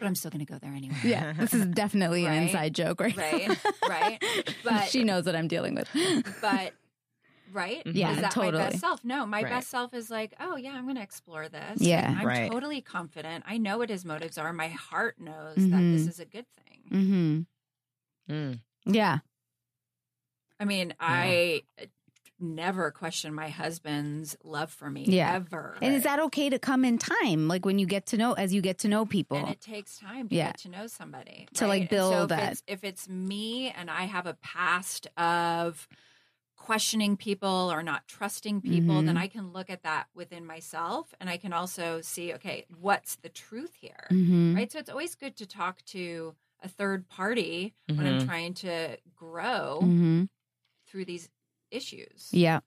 but I'm still going to go there anyway. yeah this is definitely an inside joke right Right, right. But she knows what i'm dealing with but right, Yeah, is that my totally. best self? No, my Right. best self is like, oh yeah, I'm going to explore this. Yeah. I'm Right. totally confident. I know what his motives are. My heart knows Mhm. that this is a good thing. mm-hmm Mm. yeah I mean, I uh, never question my husband's love for me Yeah. ever. and is that okay to come in time like when you get to know as you get to know people and it takes time to Yeah. get to know somebody To, like, right? And build so if that- It's, if it's me and I have a past of questioning people or not trusting people, Mhm. then I can look at that within myself, and I can also see, okay, what's the truth here, mm-hmm. right? So it's always good to talk to a third party when I'm Mhm. trying to grow Mm-hmm. through these issues. yeah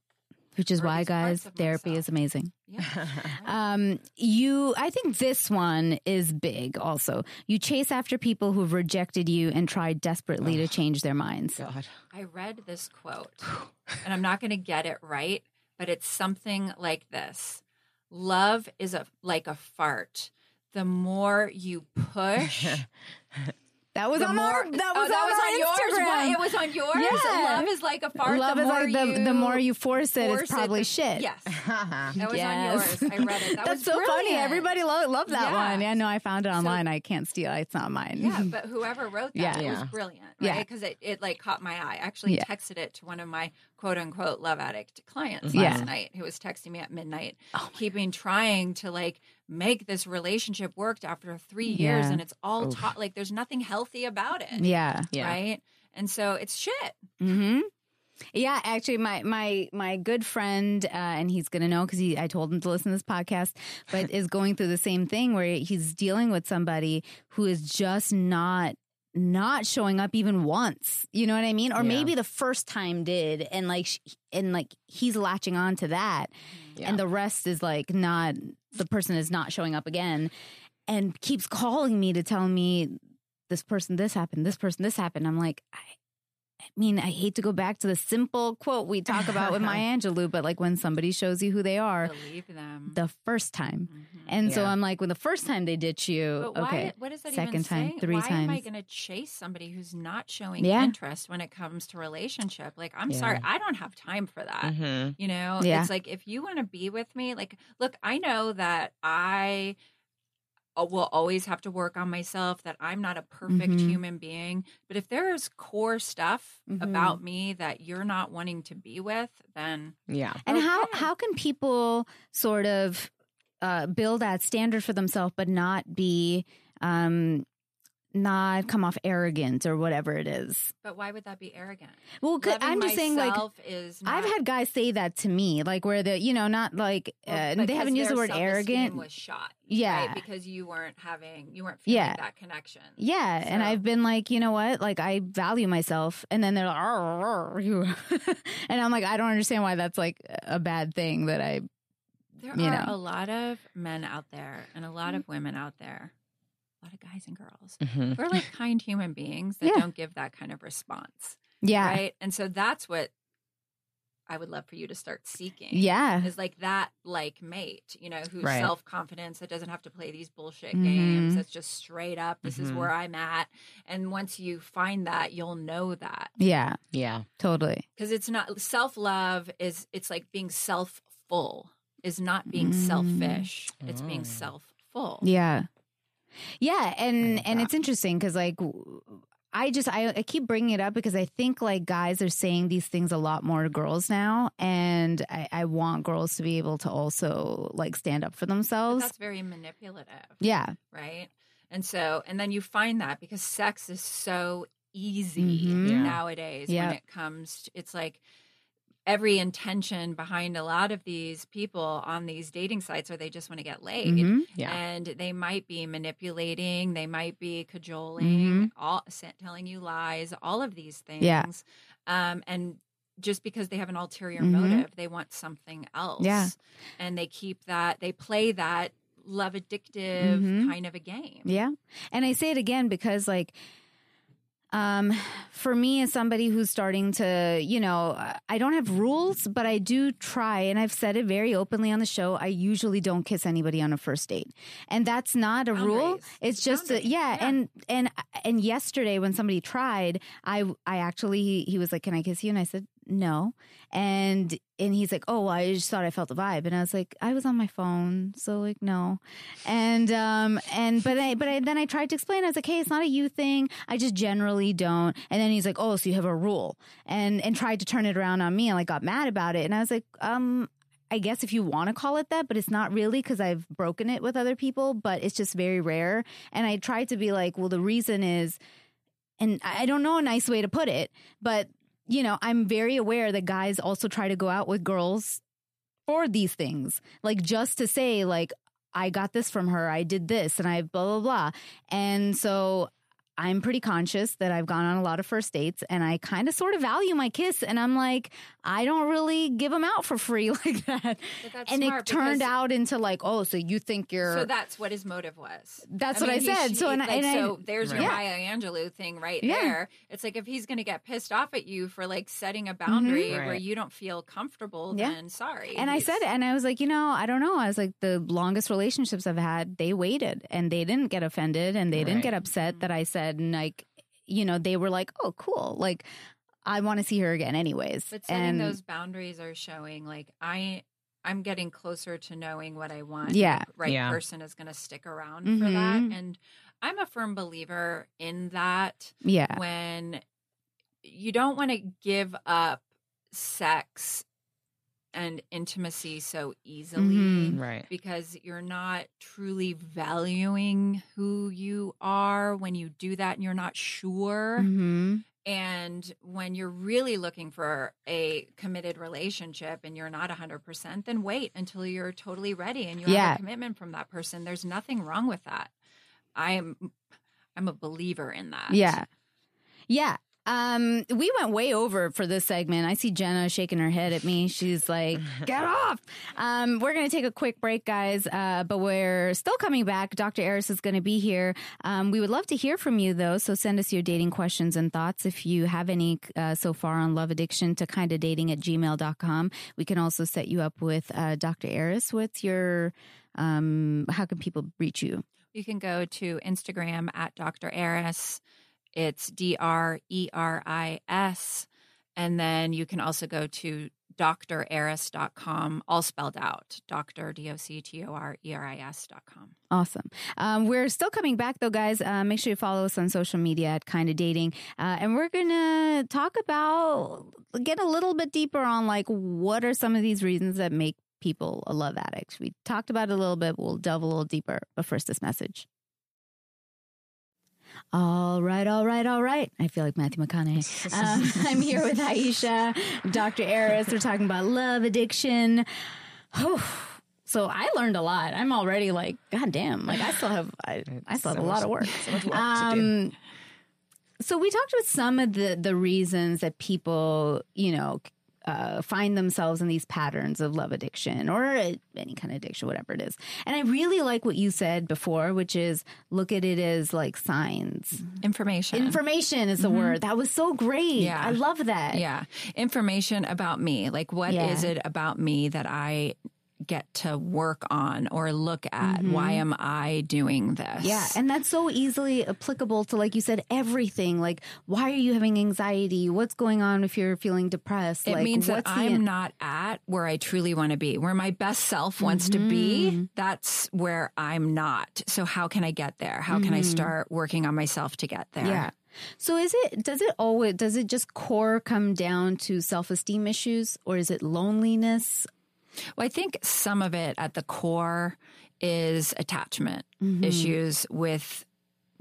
which is Or why guys therapy myself. is amazing Yeah. Um, you, I think this one is big also. You chase after people who've rejected you and tried desperately to change their minds. God. I read this quote, and I'm not going to get it right, but it's something like this Love is a, like a fart. The more you push, That was the on more our, that oh, was oh, on, our yours. Instagram. What? It was on yours. Yeah. Love is like a fart. Love the is like the, the more you force it, force it's probably the- shit. Yes, that was Yes. on yours. I read it. That That's was so funny. Everybody lo- loved that Yeah. one. Yeah, no, I found it online. I can't steal it. It's not mine. Yeah, but whoever wrote that, Yeah. it was brilliant, Yeah. Because it, it like caught my eye. I actually Yeah. texted it to one of my quote unquote love addict clients last night who was texting me at midnight, Oh keeping trying to like make this relationship work after three years, and it's all taught like there's nothing healthy about it, yeah. Yeah. right? And so it's shit. hmm Yeah, actually, my my my good friend, uh, and he's gonna know because I told him to listen to this podcast, but is going through the same thing where he's dealing with somebody who is just not not showing up even once. You know what I mean? Or Yeah. maybe the first time did and like and like he's latching on to that Yeah. and the rest is like not the person is not showing up again and keeps calling me to tell me this person this happened, this person this happened. I'm like I I mean, I hate to go back to the simple quote we talk about with Maya Angelou, but like when somebody shows you who they are Believe them. the first time. Mhm. And so I'm like, when the first time they ditch you, But why, okay. what is that second even time, saying? three why am I times. going to chase somebody who's not showing Yeah. interest when it comes to relationship? Like, I'm Yeah. sorry, I don't have time for that. Mhm. You know, Yeah. it's like if you want to be with me, like, look, I know that I will always have to work on myself, that I'm not a perfect Mhm. human being. But if there is core stuff Mhm. about me that you're not wanting to be with, then Yeah. And how how can people sort of uh, build that standard for themselves, but not be um, not come off arrogant or whatever it is? but why would that be arrogant? Well, 'cause Loving I'm just saying, like I've had guys say that to me, like where the you know not like Well, uh, they haven't used the word arrogant. Was shot, Yeah. right? because you weren't having, you weren't feeling Yeah. that connection. Yeah, and I've been like, you know what? Like, I value myself, and then they're like, "Arr, arr, you," and I'm like, I don't understand why that's like a bad thing that I. There You are know. Mm-hmm. a lot of men out there and a lot of women out there, a lot of guys and girls. Mhm. We're like kind human beings that Yeah. don't give that kind of response, Yeah, right? And so that's what I would love for you to start seeking. yeah, Is like that like mate, you know, who's Right. self confidence that doesn't have to play these bullshit Mhm. games. That's just straight up. This is Mhm. where I'm at. And once you find that, you'll know that. yeah, Yeah. totally. because it's not self love is it's like being self full is not being Mm. selfish it's Oh. being self full Yeah. Yeah, and love and that. it's interesting cuz like I just I, I keep bringing it up because I think like guys are saying these things a lot more to girls now and I, I want girls to be able to also like stand up for but themselves. that's very manipulative Yeah. right and so and then you find that because sex is so easy Mhm. Yeah. nowadays Yep. when it comes to, it's like every intention behind a lot of these people on these dating sites are they just want to get laid Mhm. Yeah. and they might be manipulating they might be cajoling Mhm. all telling you lies all of these things Yeah. um and just because they have an ulterior Mhm. motive they want something else Yeah. and they keep that they play that love addictive Mhm. kind of a game Yeah. And I say it again because like um for me as somebody who's starting to, you know, I don't have rules, but I do try and I've said it very openly on the show. I usually don't kiss anybody on a first date. And that's not a rule. It's just a, yeah, Yeah. and and and yesterday when somebody tried, I I actually he, he was like, "Can I kiss you?" and I said, "No." And and he's like, "Oh, well, I just thought I felt the vibe." And I was like, "I was on my phone, so like no." And um and but I but I then I tried to explain. I was like, "Hey, it's not a you thing. I just generally don't." And then he's like, "Oh, so you have a rule?" And and tried to turn it around on me and like got mad about it. And I was like, "Um I guess if you want to call it that, but it's not really because I've broken it with other people, but it's just very rare." And I tried to be like, "Well, the reason is and I I don't know a nice way to put it, but you know, I'm very aware that guys also try to go out with girls for these things. Like just to say like I got this from her, I did this and I blah blah blah. And so I'm pretty conscious that I've gone on a lot of first dates and I kind of sort of value my kiss and I'm like I don't really give them out for free like that. But that's and it turned because- out into like, oh, so you think you're so that's what his motive was. That's I what I mean, he said. should- So and I- like, and I- so there's your Yeah. Maya Angelou thing right Yeah. there. It's like if he's going to get pissed off at you for like setting a boundary Mhm. where Right. you don't feel comfortable, Mm-hmm. Yeah. then sorry. And I said it, and I was like, you know, I don't know. I was like, the longest relationships I've had, they waited and they didn't get offended and they didn't Right. get upset that I said, and like, you know, they were like, oh, cool. Like, I want to see her again, anyways. But setting and those boundaries are showing like I I'm getting closer to knowing what I want. Yeah. The right Yeah. person is going to stick around for that. Mhm. And I'm a firm believer in that yeah, when you don't want to give up sex and intimacy so easily Mhm. Right. because you're not truly valuing who you are when you do that and you're not sure. hmm And when you're really looking for a committed relationship and you're not 100%, then wait until you're totally ready and you Yeah. have a commitment from that person. There's nothing wrong with that. I'm I'm a believer in that. Yeah. Yeah. Um, we went way over for this segment. I see Jenna shaking her head at me. She's like, get off. Um, we're going to take a quick break, guys. Uh, but we're still coming back. Dr. Eris is going to be here. Um, we would love to hear from you though. So send us your dating questions and thoughts. If you have any, uh, so far on love addiction to kind of dating at gmail.com. We can also set you up with, uh, Dr. Eris. What's your, um, how can people reach you? You can go to Instagram at Dr. Eris. It's D R E R I S. And then you can also go to dreris.com, all spelled out. Dr. D O C T O R E R I S.com. Awesome. Um, we're still coming back though, guys. Uh, make sure you follow us on social media at Kind of Dating. Uh, and we're going to talk about, get a little bit deeper on like what are some of these reasons that make people a love addict. We talked about it a little bit. We'll delve a little deeper. But first, this message. All right, all right, all right. I feel like Matthew McConaughey. Um, I'm here with Aisha, Dr. Eris. We're talking about love addiction. Oh, so I learned a lot. I'm already like, God damn, like I still have, I, I still have so a lot of work. so much work to do. Um, so we talked about some of the the reasons that people, you know, uh, find themselves in these patterns of love addiction or any kind of addiction, whatever it is. And I really like what you said before, which is look at it as like signs. Information. Information is the word. That was so great. Mm-hmm. Yeah. I love that. yeah. Information about me. Like, what is Yeah. it about me that I get to work on or look at? Why am I doing this? Mm-hmm. Yeah, and that's so easily applicable to, like you said, everything. Like, why are you having anxiety? What's going on if you're feeling depressed? It like, means that I'm not at where I truly want to be, where my best self wants to be. Mm-hmm. That's where I'm not. So how can I get there? How can I start working on myself to get there? Mm-hmm. Yeah. So is it does it always does it just core come down to self-esteem issues or is it loneliness? Well, I think some of it at the core is attachment Mm-hmm. issues with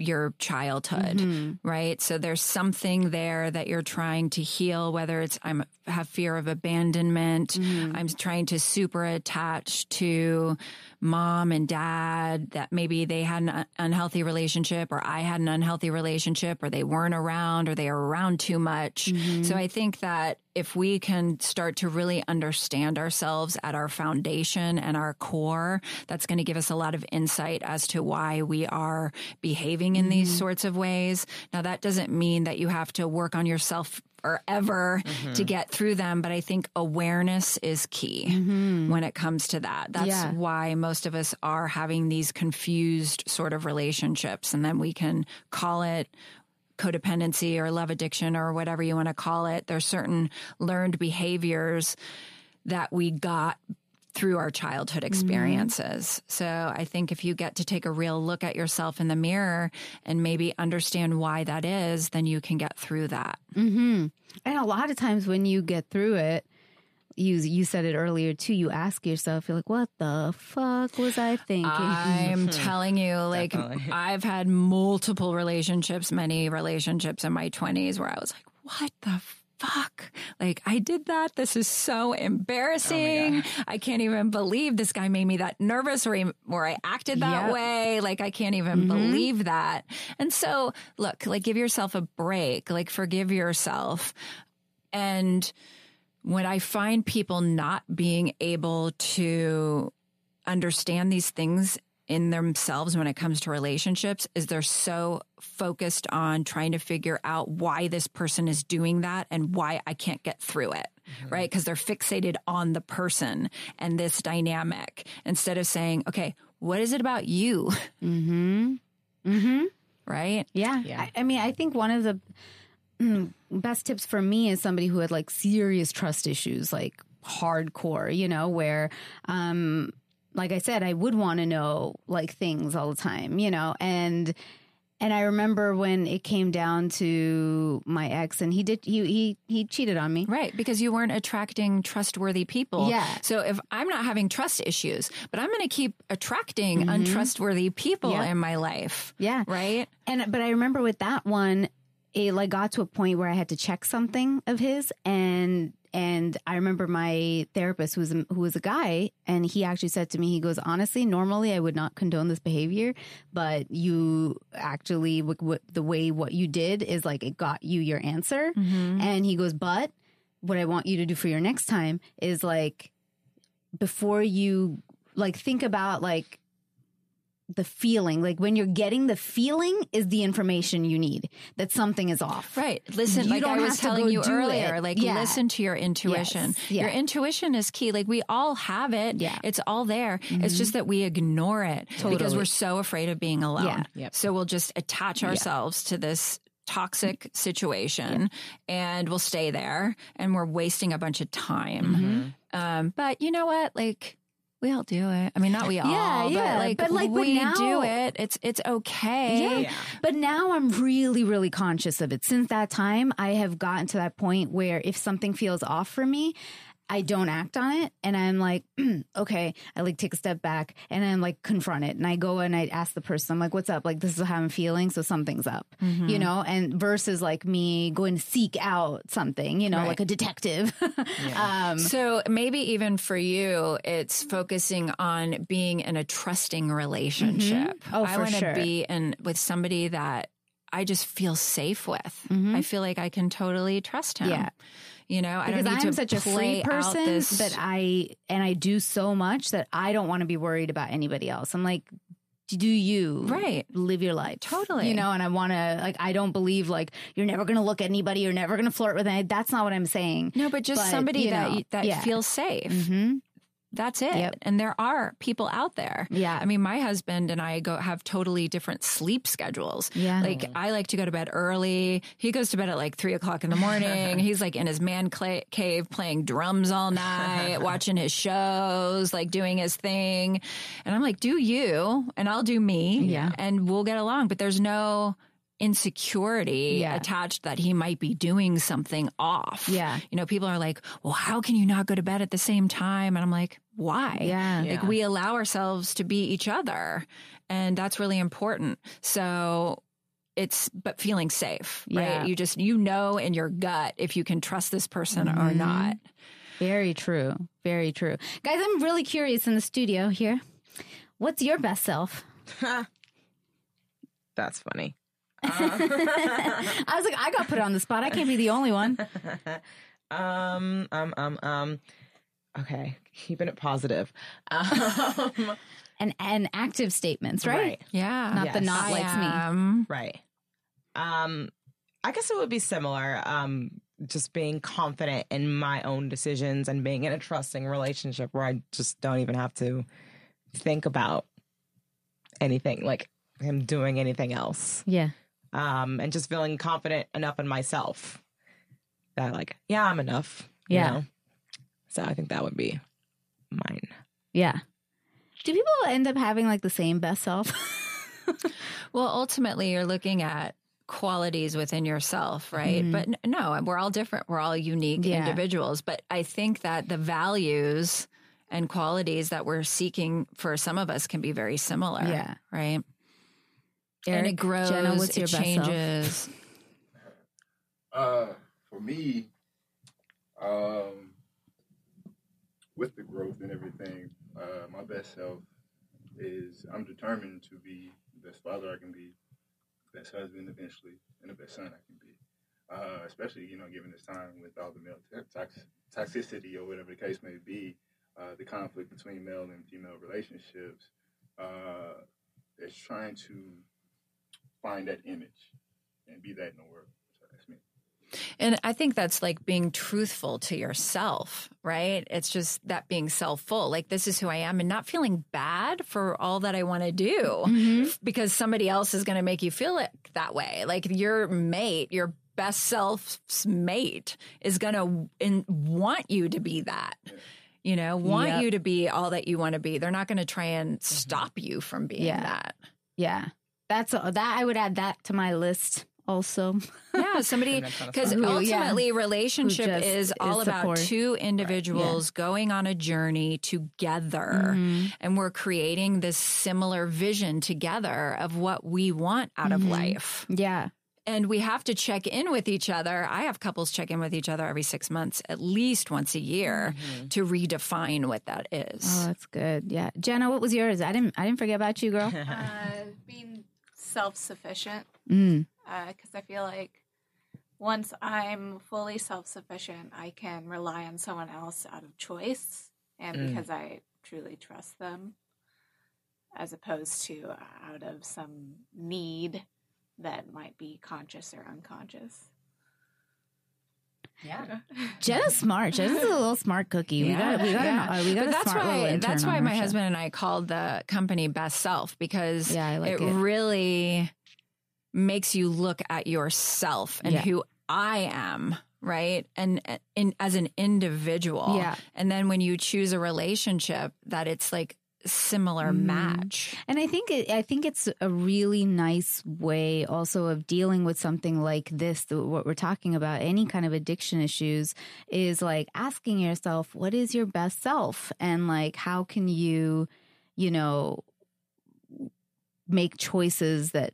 your childhood, Mm-hmm. right? So there's something there that you're trying to heal, whether it's I'm have fear of abandonment, Mm-hmm. I'm trying to super attach to mom and dad that maybe they had an unhealthy relationship or I had an unhealthy relationship or they weren't around or they are around too much. Mm-hmm. So I think that if we can start to really understand ourselves at our foundation and our core, that's going to give us a lot of insight as to why we are behaving in these mm-hmm. sorts of ways. Now, that doesn't mean that you have to work on yourself forever to mm-hmm. get through them, but I think awareness is key mm-hmm. when it comes to that. That's Yeah. why most of us are having these confused sort of relationships. And then we can call it codependency or love addiction or whatever you want to call it. There's certain learned behaviors that we got through our childhood mm-hmm. experiences. So I think if you get to take a real look at yourself in the mirror and maybe understand why that is, then you can get through that. Mm-hmm. And a lot of times when you get through it, you you said it earlier too, you ask yourself, you're like, what the fuck was I thinking? I'm telling you, like, Definitely. I've had multiple relationships, many relationships in my 20s where I was like, what the fuck? Like, I did that. This is so embarrassing. Oh I can't even believe this guy made me that nervous or, he, or I acted that Yep. way. Like, I can't even mm-hmm. believe that. And so, look, like, give yourself a break, like, forgive yourself. And when I find people not being able to understand these things in themselves when it comes to relationships is they're so focused on trying to figure out why this person is doing that and why I can't get through it. Right? Because they're fixated on the person and this dynamic instead of saying, okay, what is it about you? mm-hmm. Mm-hmm. Right? Yeah. Yeah. I, I mean, I think one of the mm, best tips for me is somebody who had like serious trust issues, like hardcore, you know, where, um, like I said, I would want to know like things all the time, you know, and, and I remember when it came down to my ex and he did, he, he, he cheated on me. Right, because you weren't attracting trustworthy people. Yeah. So if I'm not having trust issues, but I'm going to keep attracting mm-hmm. untrustworthy people Yeah. in my life. Yeah. Right? And but I remember with that one, it like got to a point where I had to check something of his, and and I remember my therapist who was a, who was a guy, and he actually said to me, he goes, honestly, normally I would not condone this behavior, but you actually w- w- the way what you did is like it got you your answer, mm-hmm. and he goes, but what I want you to do for your next time is like before you like think about like the feeling like when you're getting the feeling is the information you need that something is off Right. Listen, You like I was telling you earlier, it. like Yeah. listen to your intuition. Yes. Yeah. Your intuition is key. Like we all have it. Yeah. It's all there. It's mm-hmm. just that we ignore it because we're so afraid of being alone. Yeah. Yep. So we'll just attach ourselves to this toxic mm-hmm. situation and we'll stay there and we're wasting a bunch of time. Mm-hmm. Um, but you know what? Like, we all do it. I mean, not we all, Yeah, yeah. but like, But, like, but we now- do it. It's it's okay. Yeah. But now I'm really, really conscious of it. Since that time, I have gotten to that point where if something feels off for me, I don't act on it. And I'm like, okay, I like take a step back and I'm like confront it. And I go and I ask the person, I'm like, what's up? Like, this is how I'm feeling. So something's up, you know, and versus like me going to seek out something, you know, like a detective. um, So maybe even for you, it's focusing on being in a trusting relationship. Oh, I want to sure. be in with somebody that I just feel safe with. I feel like I can totally trust him. Mm-hmm. Yeah. You know, I because I'm such a free person this- that I and I do so much that I don't want to be worried about anybody else. I'm like, do you Right. live your life Totally. You know, and I want to like I don't believe like you're never going to look at anybody, you're never going to flirt with anybody. That's not what I'm saying. no, but just But, somebody that know, that yeah. feels safe. hmm That's it. Yep. And there are people out there. Yeah. I mean, my husband and I go have totally different sleep schedules. Yeah. Like I like to go to bed early. He goes to bed at like three o'clock in the morning. He's like in his man cla- cave playing drums all night, watching his shows, like doing his thing. And I'm like, do you and I'll do me. Yeah. And we'll get along. But there's no insecurity Yeah. attached that he might be doing something off. Yeah. You know, people are like, well, how can you not go to bed at the same time? And I'm like, why? Yeah. Like Yeah. we allow ourselves to be each other. And that's really important. So it's, but feeling safe, right? Yeah. You just, you know, in your gut if you can trust this person or Mm-hmm. not. Very true. Very true. Guys, I'm really curious in the studio here. What's your best self? That's funny. I was like, I got put on the spot. I can't be the only one. Um, um, um, um. Okay, keeping it positive. Um, And and active statements, right? Right. Yeah. Not the not I likes me. right. Um, I guess it would be similar. Um, just being confident in my own decisions and being in a trusting relationship where I just don't even have to think about anything like him doing anything else. Yeah. Um, and just feeling confident enough in myself that like, yeah, I'm enough. you Yeah. know? So I think that would be mine. Yeah. Do people end up having like the same best self? Well, ultimately, you're looking at qualities within yourself, right? But no, we're all different. We're all unique Mm-hmm. Yeah. individuals. But I think that the values and qualities that we're seeking for some of us can be very similar. Yeah. Right. And it grows, Jenna, what's your it best self? changes. Uh, for me, um, with the growth and everything, uh, my best self is I'm determined to be the best father I can be, best husband eventually, and the best son I can be. Uh, especially, you know, given this time with all the male tox- toxicity or whatever the case may be, uh, the conflict between male and female relationships, uh, is trying to find that image and be that in the world. So that's me. And I think that's like being truthful to yourself, right? It's just that being self full. Like, this is who I am and not feeling bad for all that I want to do mm-hmm. f- because somebody else is going to make you feel it that way. Like, your mate, your best self's mate is going to in- want you to be that. You know, want Yep. you to be all that you want to be. They're not going to try and mm-hmm. stop you from being Yeah. that. Yeah. That's a, that I would add that to my list also. Yeah, somebody because fun. Ooh, yeah. ultimately relationship Who is all is about two individuals going on a journey together Mm-hmm. and we're creating this similar vision together of what we want out Mm-hmm. of life. Yeah. and we have to check in with each other. I have couples check in with each other every six months, at least once a year, to redefine what that is. Oh, that's good. Yeah, Jenna, what was yours? I didn't. I didn't forget about you, girl. uh, being self sufficient Mm. because I feel like once I'm fully self sufficient, I can rely on someone else out of choice and Mm. because I truly trust them, as opposed to out of some need that might be conscious or unconscious. Yeah. Jenna's smart. Jenna's a little smart cookie. We got. We got. Yeah. A, we got But that's smart why that's why my show. husband and I called the company Best Self because Yeah, like it, it. really makes you look at yourself and Yeah. who I am, right? And in as an individual. Yeah. And then when you choose a relationship that it's like similar Mm. match. And I think it, I think it's a really nice way also of dealing with something like this. th- What we're talking about, any kind of addiction issues, is like asking yourself, what is your best self, and like how can you, you know, make choices that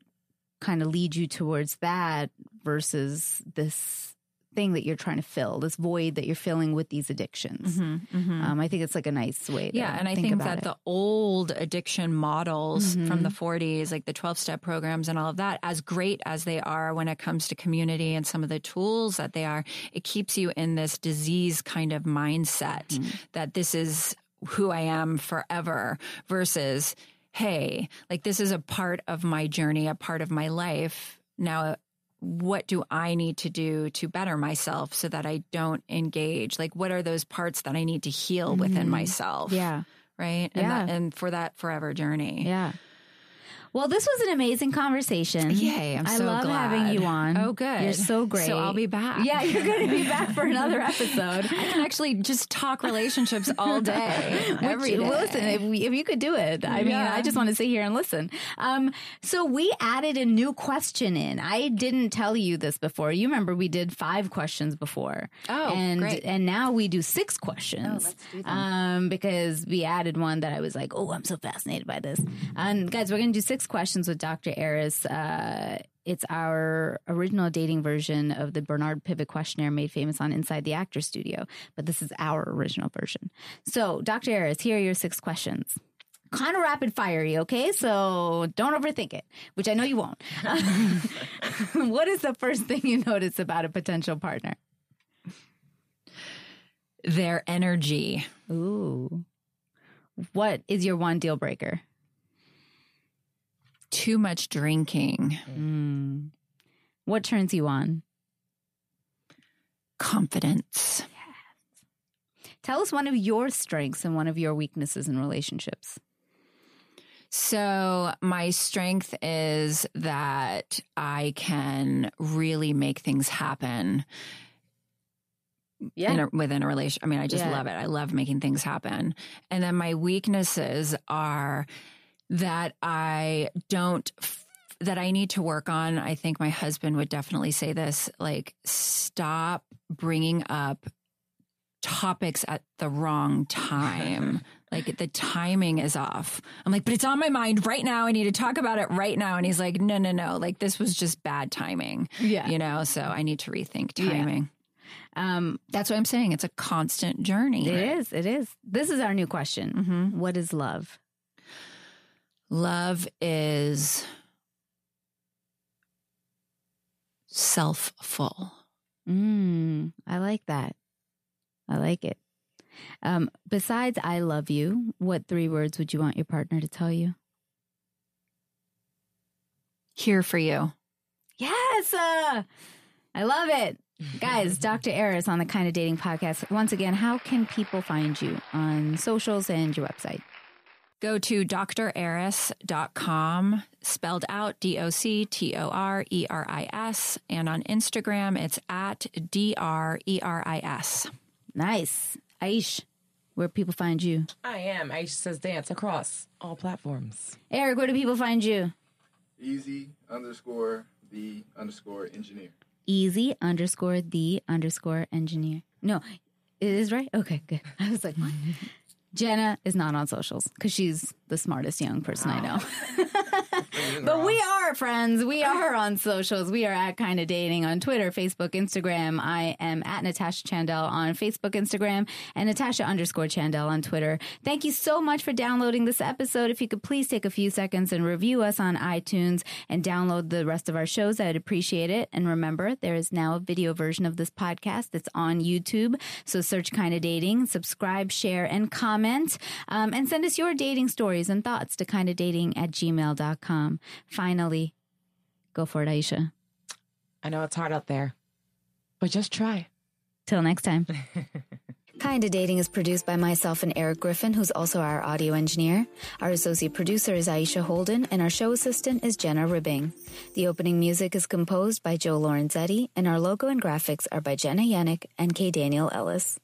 kind of lead you towards that versus this thing that you're trying to fill, this void that you're filling with these addictions. Um, I think it's like a nice way. To Mm-hmm. Yeah, and I think, think, about that it. the old addiction models from Mhm. the 40s, like the 12 step programs and all of that, as great as they are when it comes to community and some of the tools that they are, it keeps you in this disease kind of mindset Mm-hmm. that this is who I am forever versus, hey, like this is a part of my journey, a part of my life. Now, what do I need to do to better myself so that I don't engage? Like, what are those parts that I need to heal within myself? Mm-hmm. yeah. Right. And, Yeah. that, and for that forever journey. Yeah. Well, this was an amazing conversation. Yay, I'm I so love glad. having you on. Oh, good. You're so great. So I'll be back. Yeah, you're going to be back for another episode. I can actually just talk relationships all day, every day. Listen, if, we, if you could do it, I mean, I just want to sit here and listen. Um, so we added a new question in. I didn't tell you this before. You remember we did five questions before. Oh, and great. and now we do six questions. let's do them. Um, because we added one that I was like, oh, I'm so fascinated by this. And guys, we're going to do six questions with Dr. Eris. Uh, it's our original dating version of the Bernard Pivot questionnaire made famous on Inside the Actor Studio, but this is our original version. So, Dr. Eris, here are your six questions. Kind of rapid fiery, okay? So don't overthink it, which I know you won't. what is the first thing you notice about a potential partner? Their energy. Ooh. What is your one deal breaker? Too much drinking. Mm. What turns you on? Confidence. Tell us one of your strengths and one of your weaknesses in relationships. So my strength is that I can really make things happen Yeah. in a, within a relation. I mean, I just Yeah. love it. I love making things happen. And then my weaknesses are that I don't, that I need to work on. I think my husband would definitely say this like, stop bringing up topics at the wrong time. like the timing is off. I'm like, but it's on my mind right now. I need to talk about it right now. And he's like, no, no, no. Like this was just bad timing. Yeah. You know, so I need to rethink Yeah. timing. Um, That's what I'm saying. It's a constant journey. it is. It is. This is our new question. Mhm. What is love? Love is self full. Mm, I like that. I like it. Um, besides I love you, what three words would you want your partner to tell you? Here for you. Yes. Uh, I love it. Guys, Dr. Eris on the Kinda Dating podcast. Once again, how can people find you on socials and your website? Go to dreris.com, spelled out D O C T O R E R I S. And on Instagram, it's at D R E R I S. Nice. Aish, where people find you? I am. Aisha says dance across all platforms. Eric, where do people find you? Easy underscore the underscore engineer. Easy underscore the underscore engineer. No, it is right? Okay, good. I was like, what? Jenna is not on socials because she's the smartest young person I know. But we are friends. We are on socials. We are at Kinda Dating on Twitter, Facebook, Instagram. I am at Natasha Chandel on Facebook, Instagram, and Natasha underscore Chandel on Twitter. Thank you so much for downloading this episode. If you could please take a few seconds and review us on iTunes and download the rest of our shows, I'd appreciate it. And remember, there is now a video version of this podcast that's on YouTube. So search Kinda Dating, subscribe, share, and comment. Um, and send us your dating stories and thoughts to kinda dating at gmail.com. Um, finally, go for it, Aisha. I know it's hard out there, but just try. Till next time. Kinda Dating is produced by myself and Eric Griffin, who's also our audio engineer. Our associate producer is Aisha Holden, and our show assistant is Jenna Ribbing. The opening music is composed by Joe Lorenzetti, and our logo and graphics are by Jenna Yannick and K. Daniel Ellis.